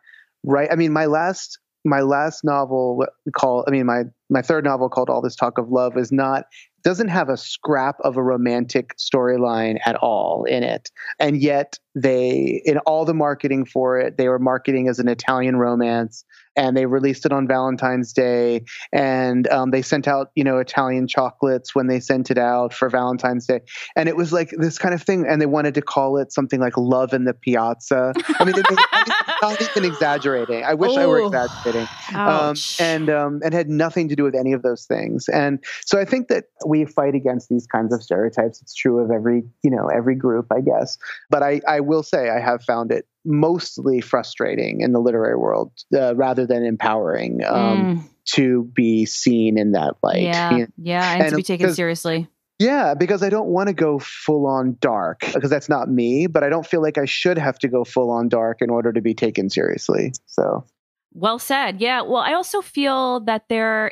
right. I mean, my last my last novel called I mean my my third novel called All This Talk of Love is not doesn't have a scrap of a romantic storyline at all in it. And yet they in all the marketing for it, they were marketing as an Italian romance and they released it on Valentine's Day, and um, they sent out you know Italian chocolates when they sent it out for Valentine's Day, and it was like this kind of thing, and they wanted to call it something like "Love in the Piazza." I mean, not even exaggerating. I wish Ooh. I were exaggerating, um, and um, and had nothing to do with any of those things. And so I think that we fight against these kinds of stereotypes. It's true of every you know every group, I guess. But I I will say I have found it mostly frustrating in the literary world uh, rather than empowering um, mm. to be seen in that light. Yeah, yeah, and, and to be taken seriously. Yeah, because I don't want to go full on dark because that's not me, but I don't feel like I should have to go full on dark in order to be taken seriously. So, well said. Yeah. Well, I also feel that there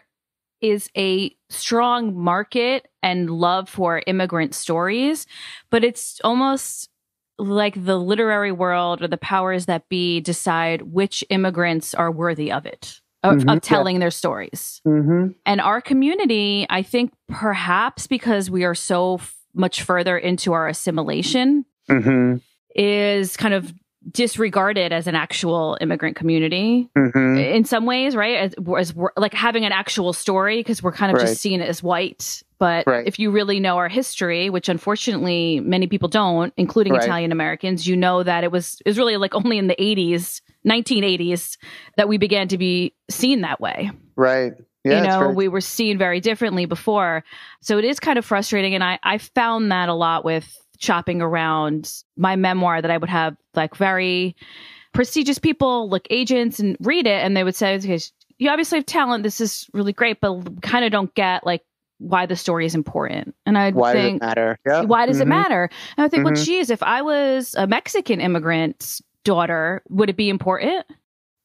is a strong market and love for immigrant stories, but it's almost like the literary world or the powers that be decide which immigrants are worthy of it. Of, mm-hmm, of telling yeah. their stories. Mm-hmm. And our community, I think perhaps because we are so f- much further into our assimilation, mm-hmm. is kind of disregarded as an actual immigrant community mm-hmm. in some ways, right? As, as we're like having an actual story because we're kind of right. just seen as white but right. if you really know our history, which unfortunately many people don't, including right. Italian Americans, you know that it was it was really like only in the 80s, 1980s, that we began to be seen that way. Right. Yeah, you know, very- we were seen very differently before. So it is kind of frustrating. And I, I found that a lot with shopping around my memoir that I would have like very prestigious people, like agents, and read it. And they would say, okay, you obviously have talent. This is really great, but kind of don't get like why the story is important. And I why think, does it matter? Yep. Why does mm-hmm. it matter? And I think, mm-hmm. well, geez, if I was a Mexican immigrant's daughter, would it be important?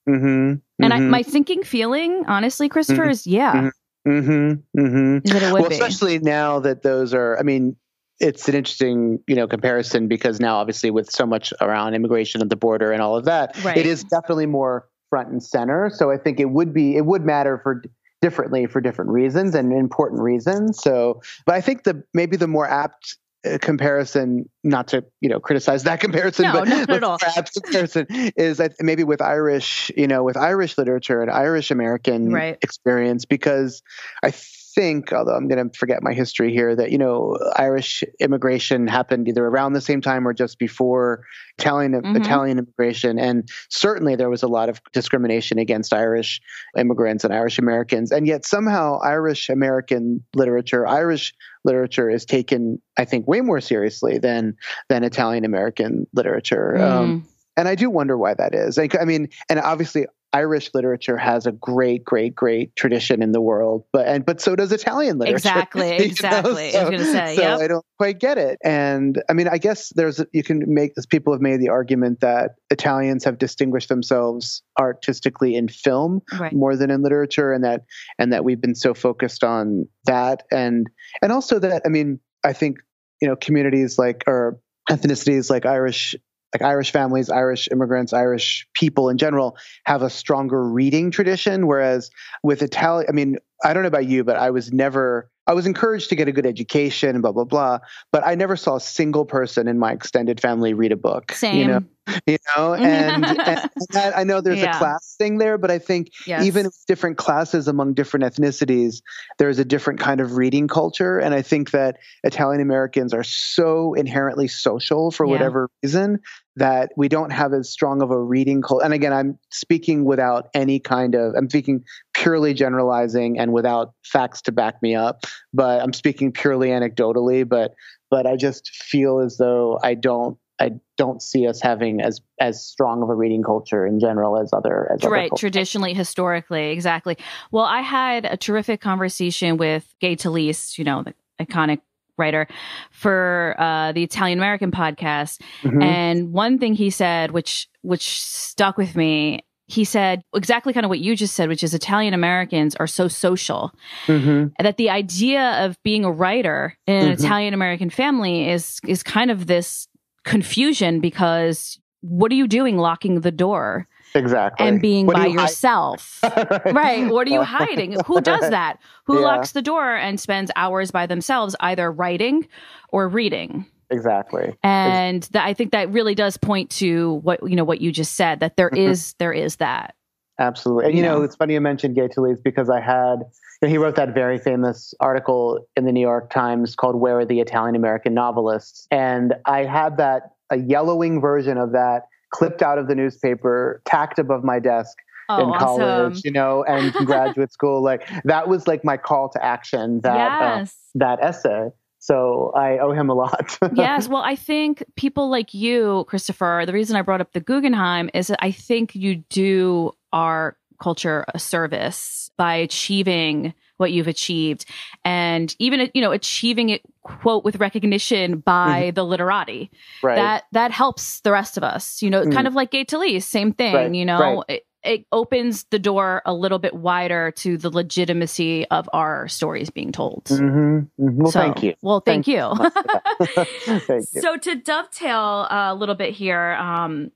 Mm-hmm. And I, mm-hmm. my thinking feeling, honestly, Christopher, mm-hmm. is yeah. Mm-hmm. mm-hmm. That it would well, be. especially now that those are, I mean, it's an interesting, you know, comparison because now, obviously, with so much around immigration at the border and all of that, right. it is definitely more front and center. So I think it would be, it would matter for differently for different reasons and important reasons. So, but I think the maybe the more apt uh, comparison, not to you know criticize that comparison, no, but not at all. apt comparison is that maybe with Irish, you know, with Irish literature and Irish American right. experience, because I think, although I'm going to forget my history here, that you know Irish immigration happened either around the same time or just before Italian mm-hmm. Italian immigration, and certainly there was a lot of discrimination against Irish immigrants and Irish Americans, and yet somehow Irish American literature, Irish literature is taken, I think, way more seriously than than Italian American literature. Mm. Um, and I do wonder why that is. Like, I mean, and obviously Irish literature has a great, great, great tradition in the world, but and but so does Italian literature. Exactly, exactly. I was So- going to say, so yep. I don't quite get it. And I mean, I guess there's you can make people have made the argument that Italians have distinguished themselves artistically in film Right. more than in literature, and that and that we've been so focused on that, and and also that I mean, I think you know communities like or ethnicities like Irish. Like Irish families, Irish immigrants, Irish people in general have a stronger reading tradition. Whereas with Italian, I mean, I don't know about you, but I was never, I was encouraged to get a good education and blah, blah, blah. But I never saw a single person in my extended family read a book. Same. You know, you know? and, and that, I know there's Yeah. a class thing there, but I think Yes. even with different classes among different ethnicities, there's a different kind of reading culture. And I think that Italian Americans are so inherently social for Yeah. whatever reason that we don't have as strong of a reading culture. And again, I'm speaking without any kind of, I'm speaking purely generalizing and without facts to back me up, but I'm speaking purely anecdotally. But, but I just feel as though I don't, I don't see us having as as strong of a reading culture in general as other as other right cultures. traditionally historically exactly well i had a terrific conversation with gay talese you know the iconic writer for uh, the italian american podcast Mhm. and one thing he said which which stuck with me he said exactly kind of what you just said which is italian americans are so social Mhm. that the idea of being a writer in an Mhm. italian american family is is kind of this confusion because what are you doing locking the door exactly and being What by you yourself. right. What are you hiding? Who does that? Who Yeah. locks the door and spends hours by themselves either writing or reading? exactly And that I think that really does point to what you know what you just said that there Mhm. is there is that. Absolutely. And you know, it's funny you mentioned Gay Talese because I had, he wrote that very famous article in the New York Times called Where Are the Italian American Novelists? And I had that, a yellowing version of that clipped out of the newspaper, tacked above my desk Oh, in college, awesome. you know, and graduate school. Like that was like my call to action, that, uh, that essay. So I owe him a lot. yes. Well, I think people like you, Christopher, the reason I brought up the Guggenheim is that I think you do our culture a service by achieving what you've achieved and even you know achieving it quote with recognition by the literati right. that that helps the rest of us you know Mm. kind of like gay Talese, same thing Right, you know it, it opens the door a little bit wider to the legitimacy of our stories being told Mhm, mhm. Well, So- thank you. well thank, Thank you thank you. so to dovetail a little bit here, um,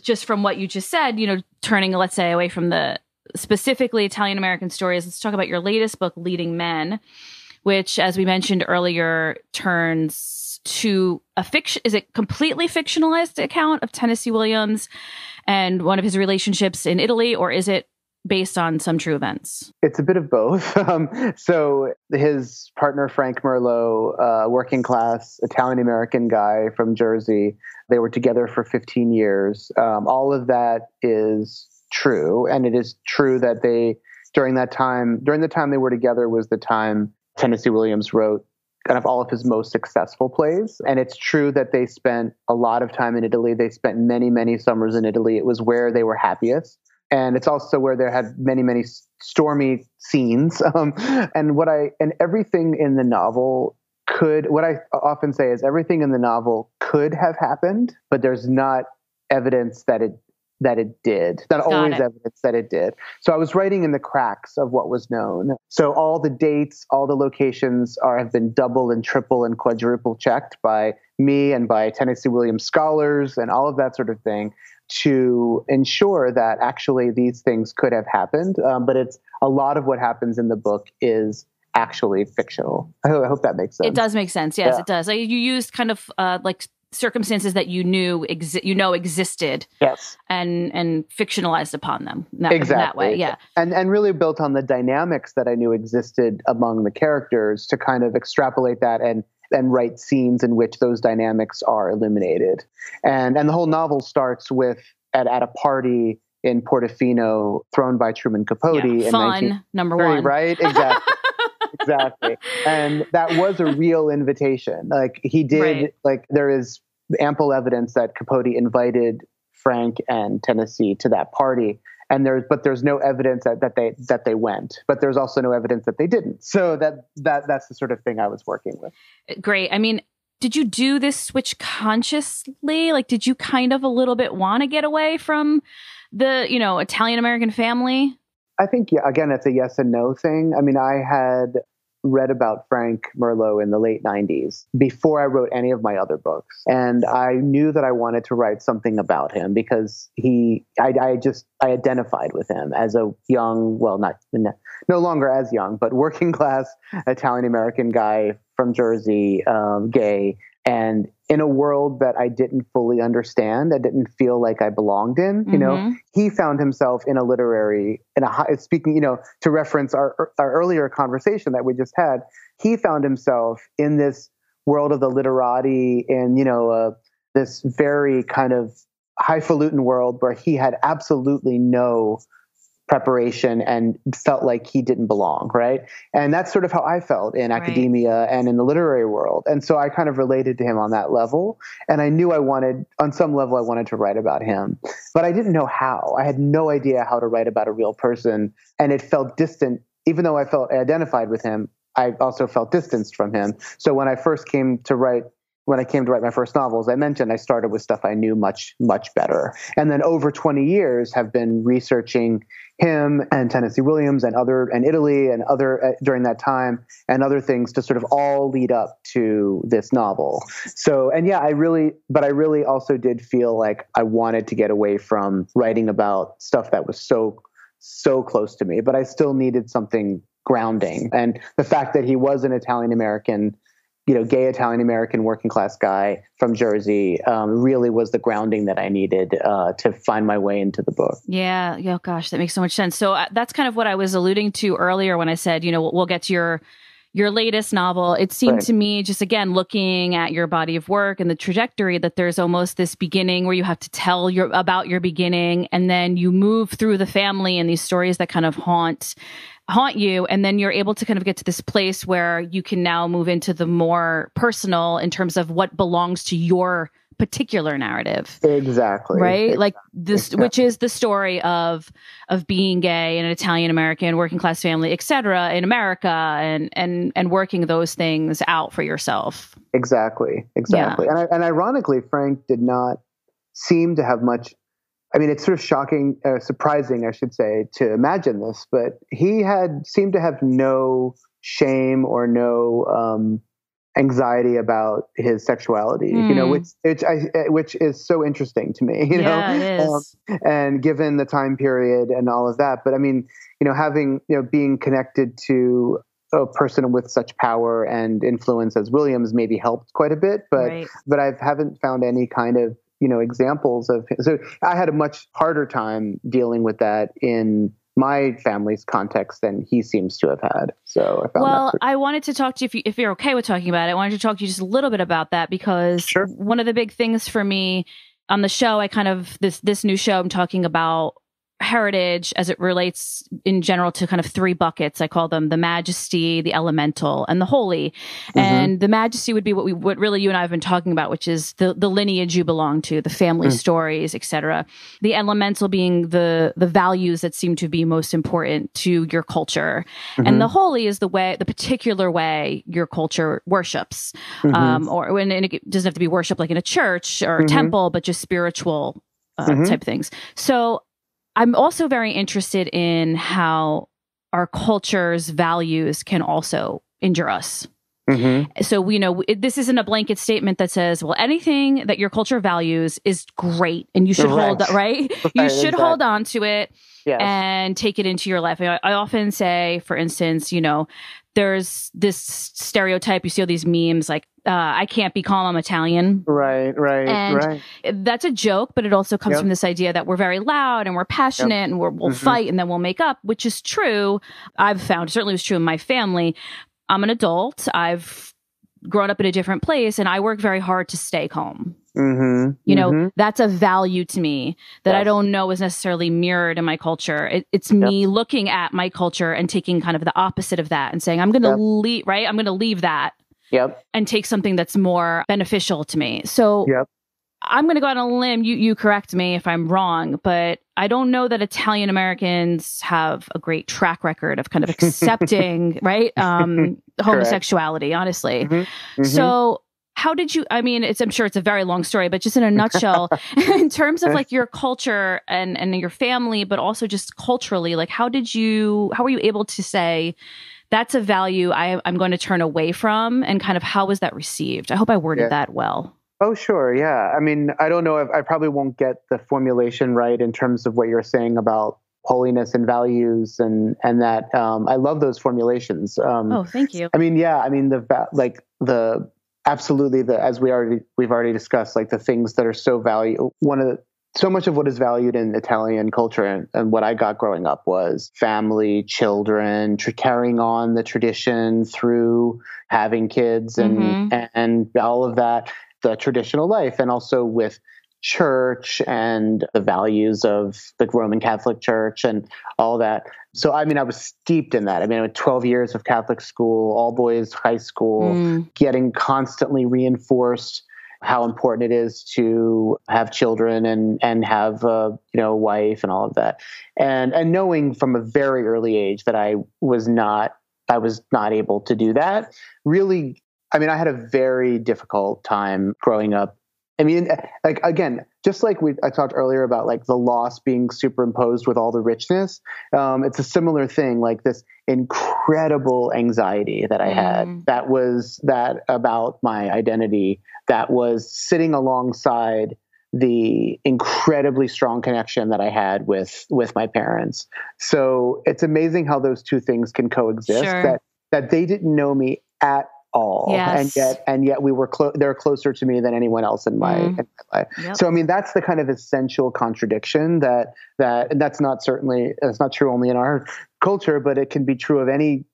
just from what you just said, you know, turning let's say away from the specifically Italian American stories, let's talk about your latest book, Leading Men, which, as we mentioned earlier, turns to a fiction. Is it completely fictionalized account of Tennessee Williams and one of his relationships in Italy, or is it based on some true events? It's a bit of both. Um, so his partner Frank Merlo, uh, working class Italian American guy from Jersey, they were together for 15 years. Um, all of that is true, and it is true that they during that time during the time they were together was the time Tennessee Williams wrote kind of all of his most successful plays. And it's true that they spent a lot of time in Italy. They spent many, many summers in Italy. It was where they were happiest and it's also where there had many many stormy scenes um, and what i and everything in the novel could what i often say is everything in the novel could have happened but there's not evidence that it that it did That Got always it. evidence that it did so i was writing in the cracks of what was known so all the dates all the locations are have been double and triple and quadruple checked by me and by tennessee williams scholars and all of that sort of thing to ensure that actually these things could have happened. Um, but it's a lot of what happens in the book is actually fictional. I hope, I hope that makes sense. It does make sense. Yes, Yeah. it does. Like, you used kind of uh, like circumstances that you knew exi- you know existed Yes, and and fictionalized upon them in that, in that way. Yeah. and and really built on the dynamics that I knew existed among the characters to kind of extrapolate that and and write scenes in which those dynamics are illuminated. And and the whole novel starts with at at a party in Portofino thrown by Truman Capote yeah. in Fun 19- number one. right, exactly. Exactly. And that was a real invitation. Like he did, right. like there is ample evidence that Capote invited Frank and Tennessee to that party. And there's, but there's no evidence that, that they that they went. But there's also no evidence that they didn't. So that that that's the sort of thing I was working with. Great. I mean, did you do this switch consciously? Like, did you kind of a little bit want to get away from the, you know, Italian American family? I think, yeah, again, it's a yes and no thing. I mean, I had read about Frank Merlo in the late 90s before I wrote any of my other books. And I knew that I wanted to write something about him because he, I, I just, I identified with him as a young, well, not, no longer as young, but working class Italian American guy from Jersey, um, gay, and in a world that I didn't fully understand, I didn't feel like I belonged in. You mm-hmm. know, he found himself in a literary, in a high, speaking, you know, to reference our our earlier conversation that we just had. He found himself in this world of the literati, and you know, uh, this very kind of highfalutin world where he had absolutely no preparation and felt like he didn't belong, right? And that's sort of how I felt in academia right. and in the literary world. And so I kind of related to him on that level. And I knew I wanted, on some level, I wanted to write about him, but I didn't know how. I had no idea how to write about a real person. And it felt distant, even though I felt identified with him. I also felt distanced from him. So when I first came to write when I came to write my first novels, I mentioned I started with stuff I knew much, much better. And then over 20 years have been researching him and Tennessee Williams and other and Italy and other uh, during that time and other things to sort of all lead up to this novel. So and yeah, I really but I really also did feel like I wanted to get away from writing about stuff that was so so close to me, but I still needed something grounding. And the fact that he was an Italian American you know, gay Italian American working class guy from Jersey um, really was the grounding that I needed uh, to find my way into the book. Yeah. Oh, gosh, that makes so much sense. So uh, that's kind of what I was alluding to earlier when I said, you know, we'll, get to your your latest novel. It seemed right. to me, just again looking at your body of work and the trajectory, that there's almost this beginning where you have to tell your about your beginning, and then you move through the family and these stories that kind of haunt haunt you and then you're able to kind of get to this place where you can now move into the more personal in terms of what belongs to your particular narrative exactly right exactly. like this exactly. which is the story of of being gay in an italian american working class family etc in america and and and working those things out for yourself exactly exactly yeah. and I, and ironically frank did not seem to have much I mean, it's sort of shocking, uh, surprising, I should say, to imagine this, but he had seemed to have no shame or no um, anxiety about his sexuality, mm. you know, hmm. which which, I, which is so interesting to me, you yeah, know, um, and given the time period and all of that. But I mean, you know, having you know being connected to a person with such power and influence as Williams maybe helped quite a bit, but right. but I haven't found any kind of you know examples of so i had a much harder time dealing with that in my family's context than he seems to have had. So I well, I wanted to talk to you if, you if you're okay with talking about it. I wanted to talk to you just a little bit about that because sure. one of the big things for me on the show, I kind of this this new show I'm talking about heritage as it relates in general to kind of three buckets. I call them the majesty, the elemental, and the holy. Mm-hmm. And the majesty would be what we what really you and I have been talking about, which is the the lineage you belong to, the family mm. stories, etc. The elemental being the the values that seem to be most important to your culture, mm-hmm. and the holy is the way the particular way your culture worships, mm-hmm. um, or when it doesn't have to be worship like in a church or a mm-hmm. temple, but just spiritual uh, mm-hmm. type things. So I'm also very interested in how our culture's values can also injure us. Mm-hmm. So, you know, this isn't a blanket statement that says, well, anything that your culture values is great and you should right. hold, right? you should exactly. hold on to it yes. and take it into your life. I, I often say, for instance, you know, there's this stereotype. You see all these memes like, uh, I can't be calm, I'm Italian. Right, right, and right. That's a joke, but it also comes yep. from this idea that we're very loud and we're passionate yep. and we will mm-hmm. fight and then we'll make up, which is true. I've found, certainly was true in my family. I'm an adult. I've grown up in a different place and I work very hard to stay home. Mm-hmm. You know, mm-hmm. that's a value to me that I don't know is necessarily mirrored in my culture. It, it's me looking at my culture and taking kind of the opposite of that and saying, I'm going to Yep. leave, right? I'm going to leave that Yep. and take something that's more beneficial to me. So Yep. I'm going to go on a limb. You you correct me if I'm wrong, but I don't know that Italian Americans have a great track record of kind of accepting right um, homosexuality. Honestly, Mhm. so. How did you? I mean, it's. I'm sure it's a very long story, but just in a nutshell, in terms of like your culture and and your family, but also just culturally, like how did you? How were you able to say that's a value I, I'm going to turn away from, and kind of how was that received? I hope I worded Yeah. that well. Oh, sure. Yeah. I mean, I don't know if I probably won't get the formulation right in terms of what you're saying about holiness and values and and that um, I love those formulations. Um, Oh, thank you. I mean, yeah. I mean, the like the absolutely the as we already we've already discussed like the things that are so value one of the so much of what is valued in Italian culture and, and what I got growing up was family, children, tr- carrying on the tradition through having kids and Mhm. and all of that, the traditional life, and also with church and the values of the Roman Catholic Church and all that. So I mean, I was steeped in that. I mean, I had 12 years of Catholic school, all boys high school Mm, getting constantly reinforced how important it is to have children and and have a you know a wife and all of that and and knowing from a very early age that I was not I was not able to do that really I mean I had a very difficult time growing up I mean, like again, just like we I talked earlier about like the loss being superimposed with all the richness. Um, it's a similar thing, like this incredible anxiety that I had. Mm. That was that about my identity. That was sitting alongside the incredibly strong connection that I had with with my parents. So it's amazing how those two things can coexist. Sure. That that they didn't know me at all, Yes. and yet and yet we were clo- they're closer to me than anyone else in my, Mm. in my life. Yep. So I mean that's the kind of essential contradiction that that and that's not certainly it's not true only in our culture, but it can be true of any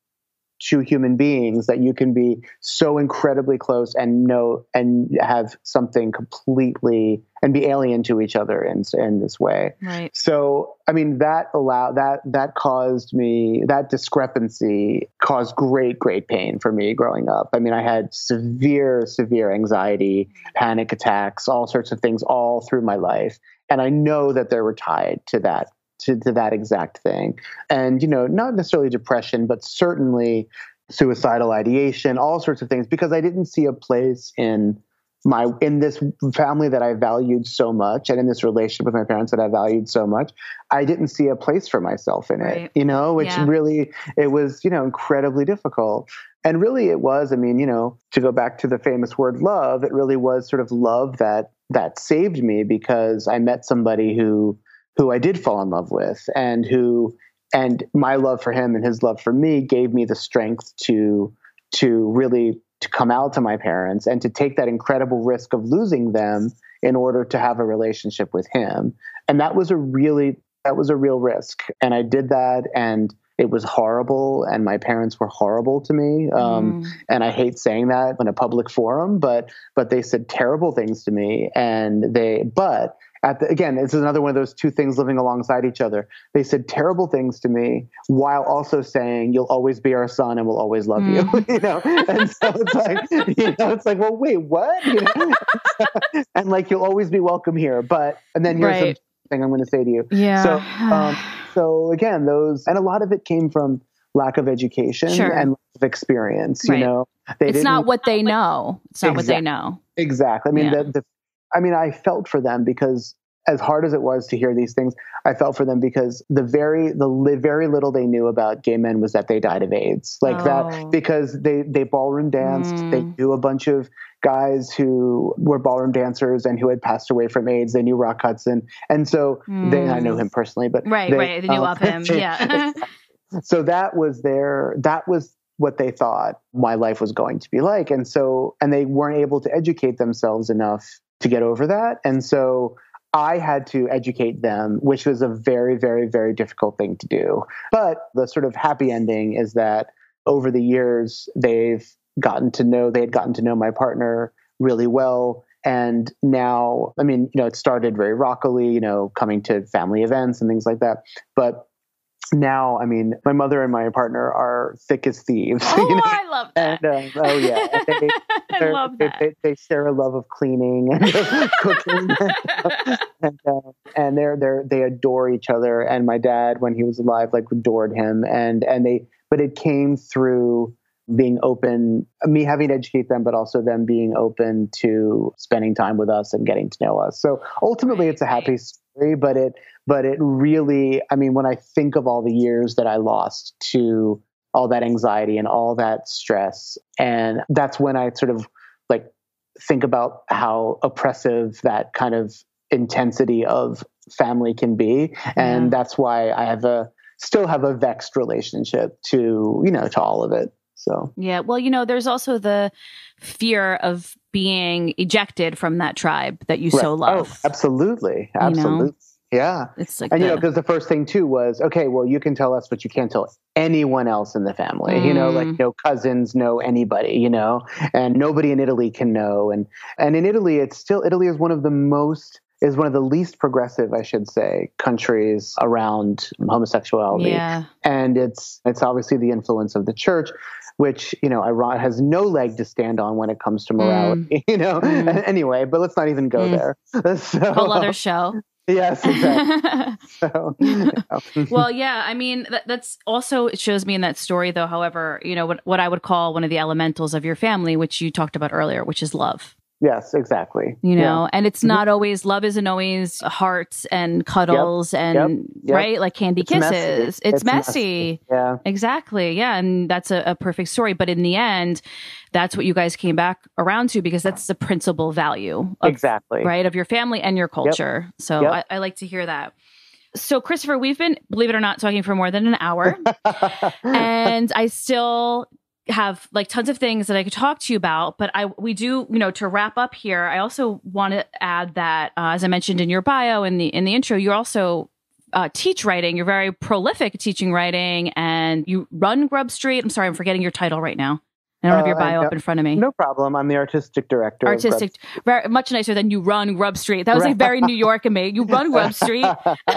two human beings that you can be so incredibly close and know and have something completely and be alien to each other in in this way. right. So, I mean, that allowed that that caused me that discrepancy caused great, great pain for me growing up. I mean, I had severe, severe anxiety, panic attacks, all sorts of things all through my life, and I know that they were tied to that to, to that exact thing. And you know, not necessarily depression, but certainly suicidal ideation, all sorts of things, because I didn't see a place in my in this family that I valued so much and in this relationship with my parents that I valued so much, I didn't see a place for myself in Right. it. You know, which Yeah. really it was, you know, incredibly difficult. And really it was, I mean, you know, to go back to the famous word love, it really was sort of love that that saved me because I met somebody who who I did fall in love with and who and my love for him and his love for me gave me the strength to to really to come out to my parents and to take that incredible risk of losing them in order to have a relationship with him. And that was a really that was a real risk. And i did that and it was horrible and my parents were horrible to me. Um, Mm. and I hate saying that in a public forum, but but they said terrible things to me, and they but at the, again, this is another one of those two things living alongside each other. They said terrible things to me while also saying you'll always be our son and we'll always love you, you know. And so it's like you know, it's like well, wait, what? You know? and like you'll always be welcome here, but and then here's Right. something I'm going to say to you. Yeah. So, um, so again, those and a lot of it came from lack of education Sure. and lack of experience. You know, they it's didn't- not what they know. It's not what they know. exactly. I mean, Yeah. the, the, I mean, I felt for them because as hard as it was to hear these things, I felt for them because the very the li- very little they knew about gay men was that they died of AIDS, like Oh. that because they they ballroom danced. They Mm. knew a bunch of guys who were ballroom dancers and who had passed away from AIDS. They knew Rock Hudson, and so they I know Mm. him personally, but Right, they, right. They knew um, of him. Yeah. so that was their that was what they thought my life was going to be like and so and they weren't able to educate themselves enough to get over that. And so i had to educate them which was a very very very difficult thing to do. But the sort of happy ending is that over the years they've gotten to know they had gotten to know my partner really well. And now i mean you know it started very rockily you know coming to family events and things like that. But now, I mean, my mother and my partner are thick as thieves. Oh, you know? I love that. And, um, oh yeah, they, I love that. They, they, share a love of cleaning and cooking, and, uh, and they're they they adore each other. And my dad, when he was alive, like adored him. And and they, but it came through being open, me having to educate them, but also them being open to spending time with us and getting to know us. So ultimately, right, it's a happy right. story, but it but it really, I mean, when I think of all the years that I lost to all that anxiety and all that stress, and that's when I sort of like think about how oppressive that kind of intensity of family can be. And yeah. that's why I have a still have a vexed relationship to, you know, to all of it. So, yeah. Well, you know, there's also the fear of being ejected from that tribe that you right. so love. Oh, absolutely. Absolutely. You know? Yeah. It's like, and the, you know, because the first thing too was, okay, well, you can tell us, but you can't tell anyone else in the family, mm. you know, like mm. no cousins, no anybody, you know, and nobody in Italy can know. And, and in Italy, it's still, Italy is one of the most, is one of the least progressive, I should say, countries around homosexuality. Yeah. And it's, it's obviously the influence of the church which you know Iran has no leg to stand on when it comes to morality. Mm. You know, mm. anyway, but let's not even go mm. there. So, Whole other show. Yes, exactly. so, well, yeah. I mean, that, that's also it shows me in that story, though. However, you know what what I would call one of the elementals of your family, which you talked about earlier, which is love. Yes, exactly. You know, yeah. and it's mm-hmm. not always love isn't always hearts and cuddles yep. and yep. Yep. right like candy it's kisses. Messy. It's, it's messy. messy. Yeah. Exactly. Yeah, and that's a, a, perfect story. But in the end, that's what you guys came back around to because that's the principal value. Of, exactly. Right of your family and your culture. So I, I like to hear that. So, Christopher, we've been, believe it or not, talking for more than an hour. and I still have like tons of things that I could talk to you about, but I we do you know to wrap up here. I also want to add that uh, as I mentioned in your bio in the in the intro, you're also uh, teach writing. You're very prolific teaching writing, and you run GrubStreet. I'm sorry, I'm forgetting your title right now. I don't have your uh, bio uh, up in front of me. No problem. I'm the artistic director. Artistic, very, much nicer than you run GrubStreet. That was like very New York of me. You run Grub Street.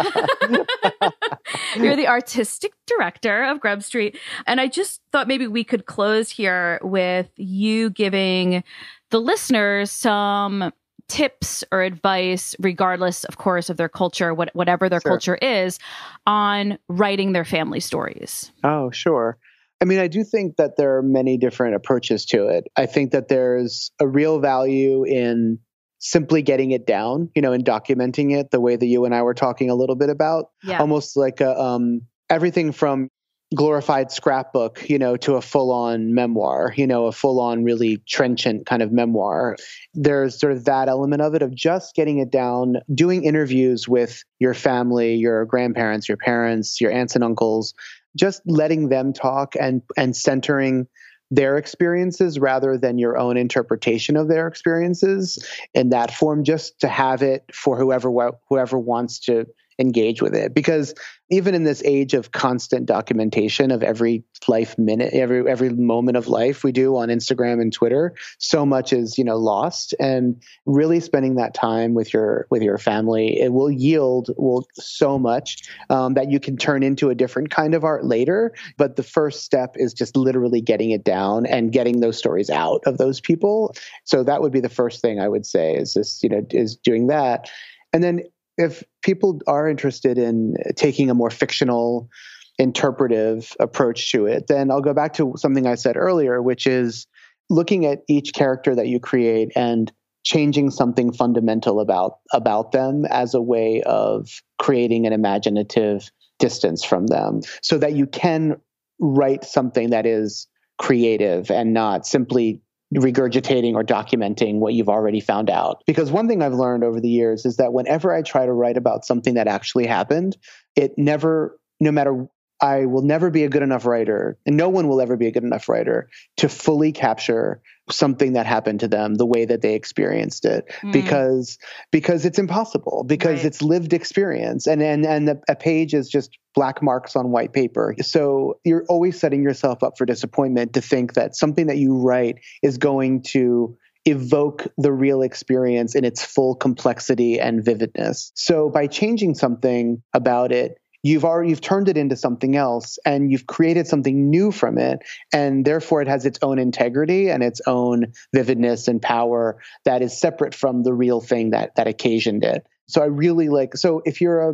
You're the artistic director of GrubStreet. And I just thought maybe we could close here with you giving the listeners some tips or advice, regardless, of course, of their culture, what, whatever their sure. culture is, on writing their family stories. Oh, sure. I mean, I do think that there are many different approaches to it. I think that there's a real value in simply getting it down, you know, and documenting it the way that you and I were talking a little bit about. Yeah. Almost like a, um, everything from glorified scrapbook, you know, to a full on memoir, you know, a full on really trenchant kind of memoir. There's sort of that element of it of just getting it down, doing interviews with your family, your grandparents, your parents, your aunts and uncles, just letting them talk and and centering their experiences rather than your own interpretation of their experiences. In that form just to have it for whoever whoever wants to engage with it. Because even in this age of constant documentation of every life minute every every moment of life we do on Instagram and Twitter so much is you know lost. And really spending that time with your with your family it will yield will so much um, that you can turn into a different kind of art later. But the first step is just literally getting it down and getting those stories out of those people. So that would be the first thing I would say is this you know is doing that. And then if people are interested in taking a more fictional interpretive approach to it, then I'll go back to something I said earlier, which is looking at each character that you create and changing something fundamental about about them as a way of creating an imaginative distance from them so that you can write something that is creative and not simply regurgitating or documenting what you've already found out. Because one thing I've learned over the years is that whenever I try to write about something that actually happened, it never, no matter I will never be a good enough writer, and no one will ever be a good enough writer to fully capture something that happened to them the way that they experienced it mm. because because it's impossible because right. it's lived experience and and and the, a page is just black marks on white paper so you're always setting yourself up for disappointment to think that something that you write is going to evoke the real experience in its full complexity and vividness. So by changing something about it, you've already you've turned it into something else and you've created something new from it and therefore it has its own integrity and its own vividness and power that is separate from the real thing that that occasioned it. So I really like so if you're a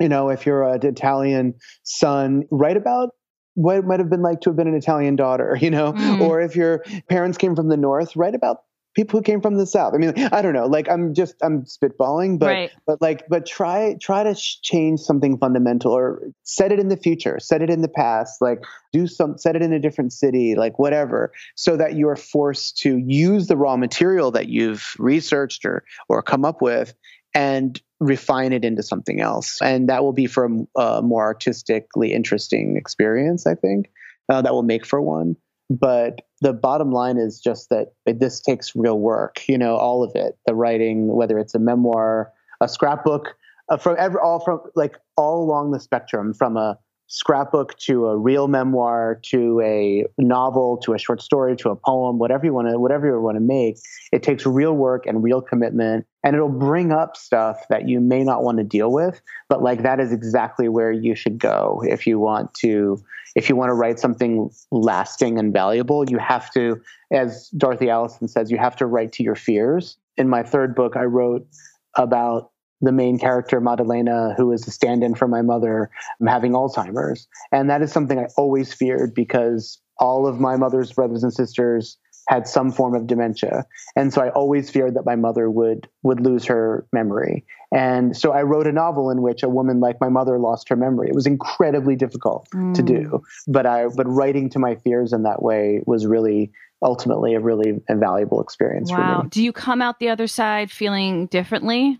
you know, if you're an Italian son, write about what it might have been like to have been an Italian daughter, you know, mm. or if your parents came from the north, write about people who came from the south. I mean, I don't know. Like I'm just I'm spitballing, but right. but like but try try to sh- change something fundamental or set it in the future, set it in the past, like do some set it in a different city, like whatever, so that you are forced to use the raw material that you've researched or or come up with and refine it into something else. And that will be for a, more artistically interesting experience, I think. Uh, that will make for one. But the bottom line is just that this takes real work, you know, all of it, the writing, whether it's a memoir, a scrapbook, uh, from every, all from like all along the spectrum, from a scrapbook to a real memoir to a novel to a short story to a poem whatever you want to whatever you want to make. It takes real work and real commitment and it'll bring up stuff that you may not want to deal with but like that is exactly where you should go if you want to if you want to write something lasting and valuable. You have to as dorothy allison says you have to write to your fears. In my third book i wrote about the main character, Maddalena, who is a stand in for my mother, having Alzheimer's. And that is something I always feared because all of my mother's brothers and sisters had some form of dementia. And so I always feared that my mother would would lose her memory. And so I wrote a novel in which a woman like my mother lost her memory. It was incredibly difficult mm. to do, but I but writing to my fears in that way was really ultimately a really invaluable experience wow. Do you come out the other side feeling differently?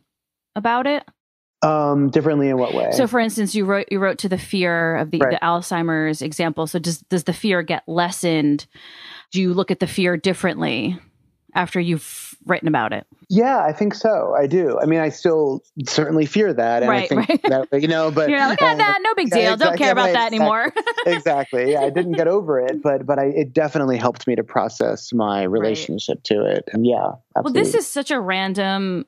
About it? Um, differently in what way? So, for instance, you wrote you wrote to the fear of the, right. the Alzheimer's example. So, does does the fear get lessened? Do you look at the fear differently after you've written about it? Yeah, I think so. I do. I mean, I still certainly fear that, and right, I think right. that you know, but you're like, um, that no big deal. Yeah, exactly, Don't care about that anymore. exactly. Yeah, I didn't get over it, but but I, it definitely helped me to process my relationship right. to it. And yeah, absolutely. well, this is such a random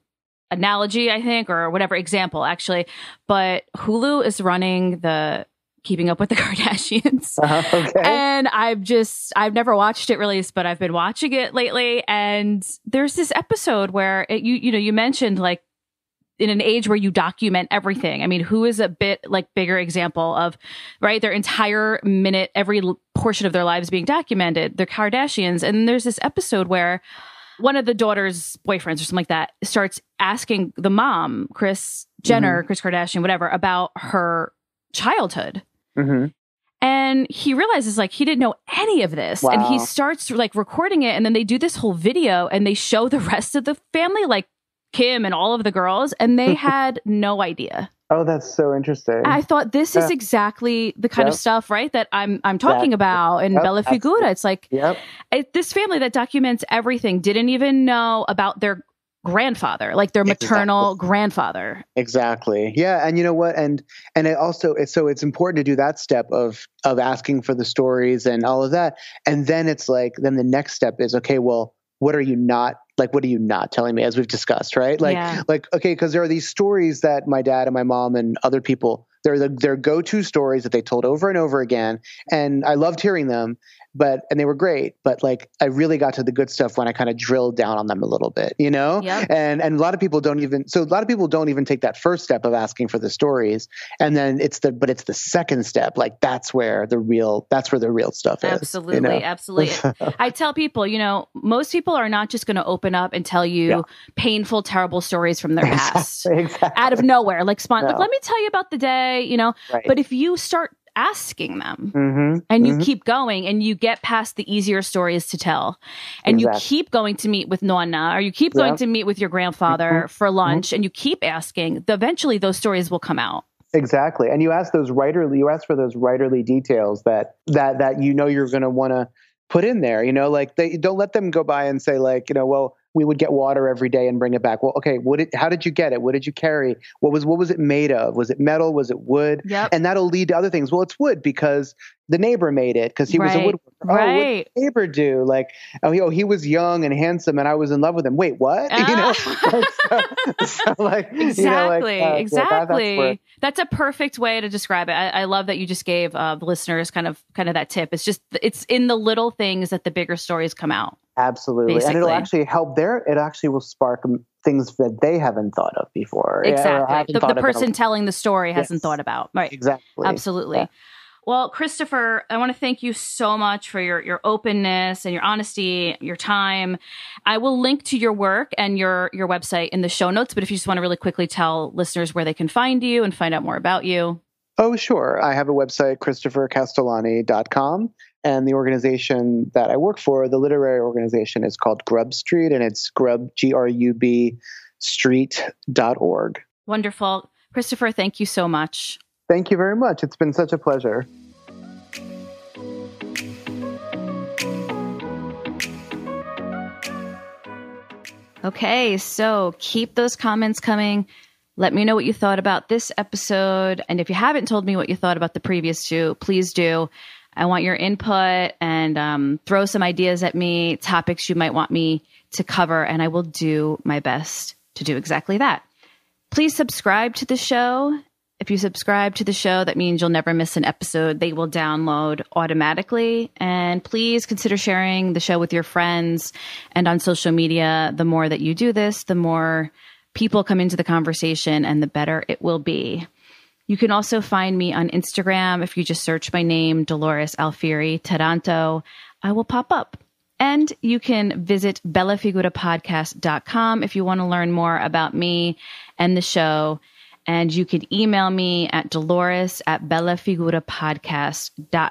analogy, I think, or whatever example actually. But Hulu is running the Keeping Up with the Kardashians. Uh-huh, okay. And I've just, I've never watched it released, but I've been watching it lately. And there's this episode where it, you, you know, you mentioned like in an age where you document everything. I mean, who is a bit like bigger example of, right? Their entire minute, every portion of their lives being documented. The Kardashians. And there's this episode where, one of the daughter's boyfriends or something like that starts asking the mom, Kris Jenner, mm-hmm. Kris Kardashian, whatever, about her childhood. Mm-hmm. And he realizes like he didn't know any of this. Wow. And he starts like recording it. And then they do this whole video and they show the rest of the family, like Kim and all of the girls, and they had no idea. Oh, that's so interesting. I thought this yeah. is exactly the kind yep. of stuff, right, that I'm I'm talking that, about in yep, Bella Figura. It's like yep. it, this family that documents everything didn't even know about their grandfather, like their maternal exactly. grandfather. Exactly. Yeah, and you know what? And and it also it's so it's important to do that step of of asking for the stories and all of that, and then it's like then the next step is okay. Well, what are you not like what are you not telling me as we've discussed right like yeah. like okay because there are these stories that my dad and my mom and other people they're the, their go-to stories that they told over and over again and i loved hearing them but and they were great but like i really got to the good stuff when i kind of drilled down on them a little bit you know yep. and and a lot of people don't even so a lot of people don't even take that first step of asking for the stories and then it's the but it's the second step like that's where the real that's where the real stuff is absolutely you know? absolutely i tell people you know most people are not just going to open up and tell you yeah. painful terrible stories from their past exactly. out of nowhere like, spon- no. like let me tell you about the day you know right. but if you start asking them mm-hmm, and you mm-hmm. keep going and you get past the easier stories to tell and exactly. you keep going to meet with nonna or you keep going to meet with your grandfather mm-hmm. for mm-hmm. lunch and you keep asking eventually those stories will come out Exactly. And you ask those writerly you ask for those writerly details that that that you know you're going to want to put in there, you know, like they don't let them go by and say like, you know, well, we would get water every day and bring it back. Well, okay, what did, how did you get it? What did you carry? What was what was it made of? Was it metal? Was it wood? Yep. And that'll lead to other things. Well, it's wood because the neighbor made it because he right. was a woodworker. Oh, right. what did the neighbor do? Like, oh, he, oh, he was young and handsome, and I was in love with him. Wait, what? You know, so, so like exactly, you know, like, uh, exactly. Yeah, that, that's, that's, a perfect way to describe it. I, I love that you just gave uh, the listeners kind of kind of that tip. It's just it's in the little things that the bigger stories come out. Absolutely, basically. and it'll actually help their. It actually will spark things that they haven't thought of before. Exactly, the, the person telling the story hasn't thought about. Right, exactly, absolutely. Yeah. Well, Christopher, I want to thank you so much for your, your openness and your honesty, your time. I will link to your work and your, your website in the show notes, but if you just want to really quickly tell listeners where they can find you and find out more about you. Oh, sure. I have a website, christophercastellani.com. And the organization that I work for, the literary organization, is called GrubStreet, and it's grub, G R U B, street.org. Wonderful. Christopher, thank you so much. Thank you very much. It's been such a pleasure. Okay, so keep those comments coming. Let me know what you thought about this episode. And if you haven't told me what you thought about the previous two, please do. I want your input and um, throw some ideas at me, topics you might want me to cover, and I will do my best to do exactly that. Please subscribe to the show. If you subscribe to the show, that means you'll never miss an episode. They will download automatically. And please consider sharing the show with your friends and on social media. The more that you do this, the more people come into the conversation and the better it will be. You can also find me on Instagram. If you just search my name, Dolores Alfieri Taranto, I will pop up. And you can visit bellafigurapodcast.com if you want to learn more about me and the show. And you can email me at dolores at bellafigurapodcast.com.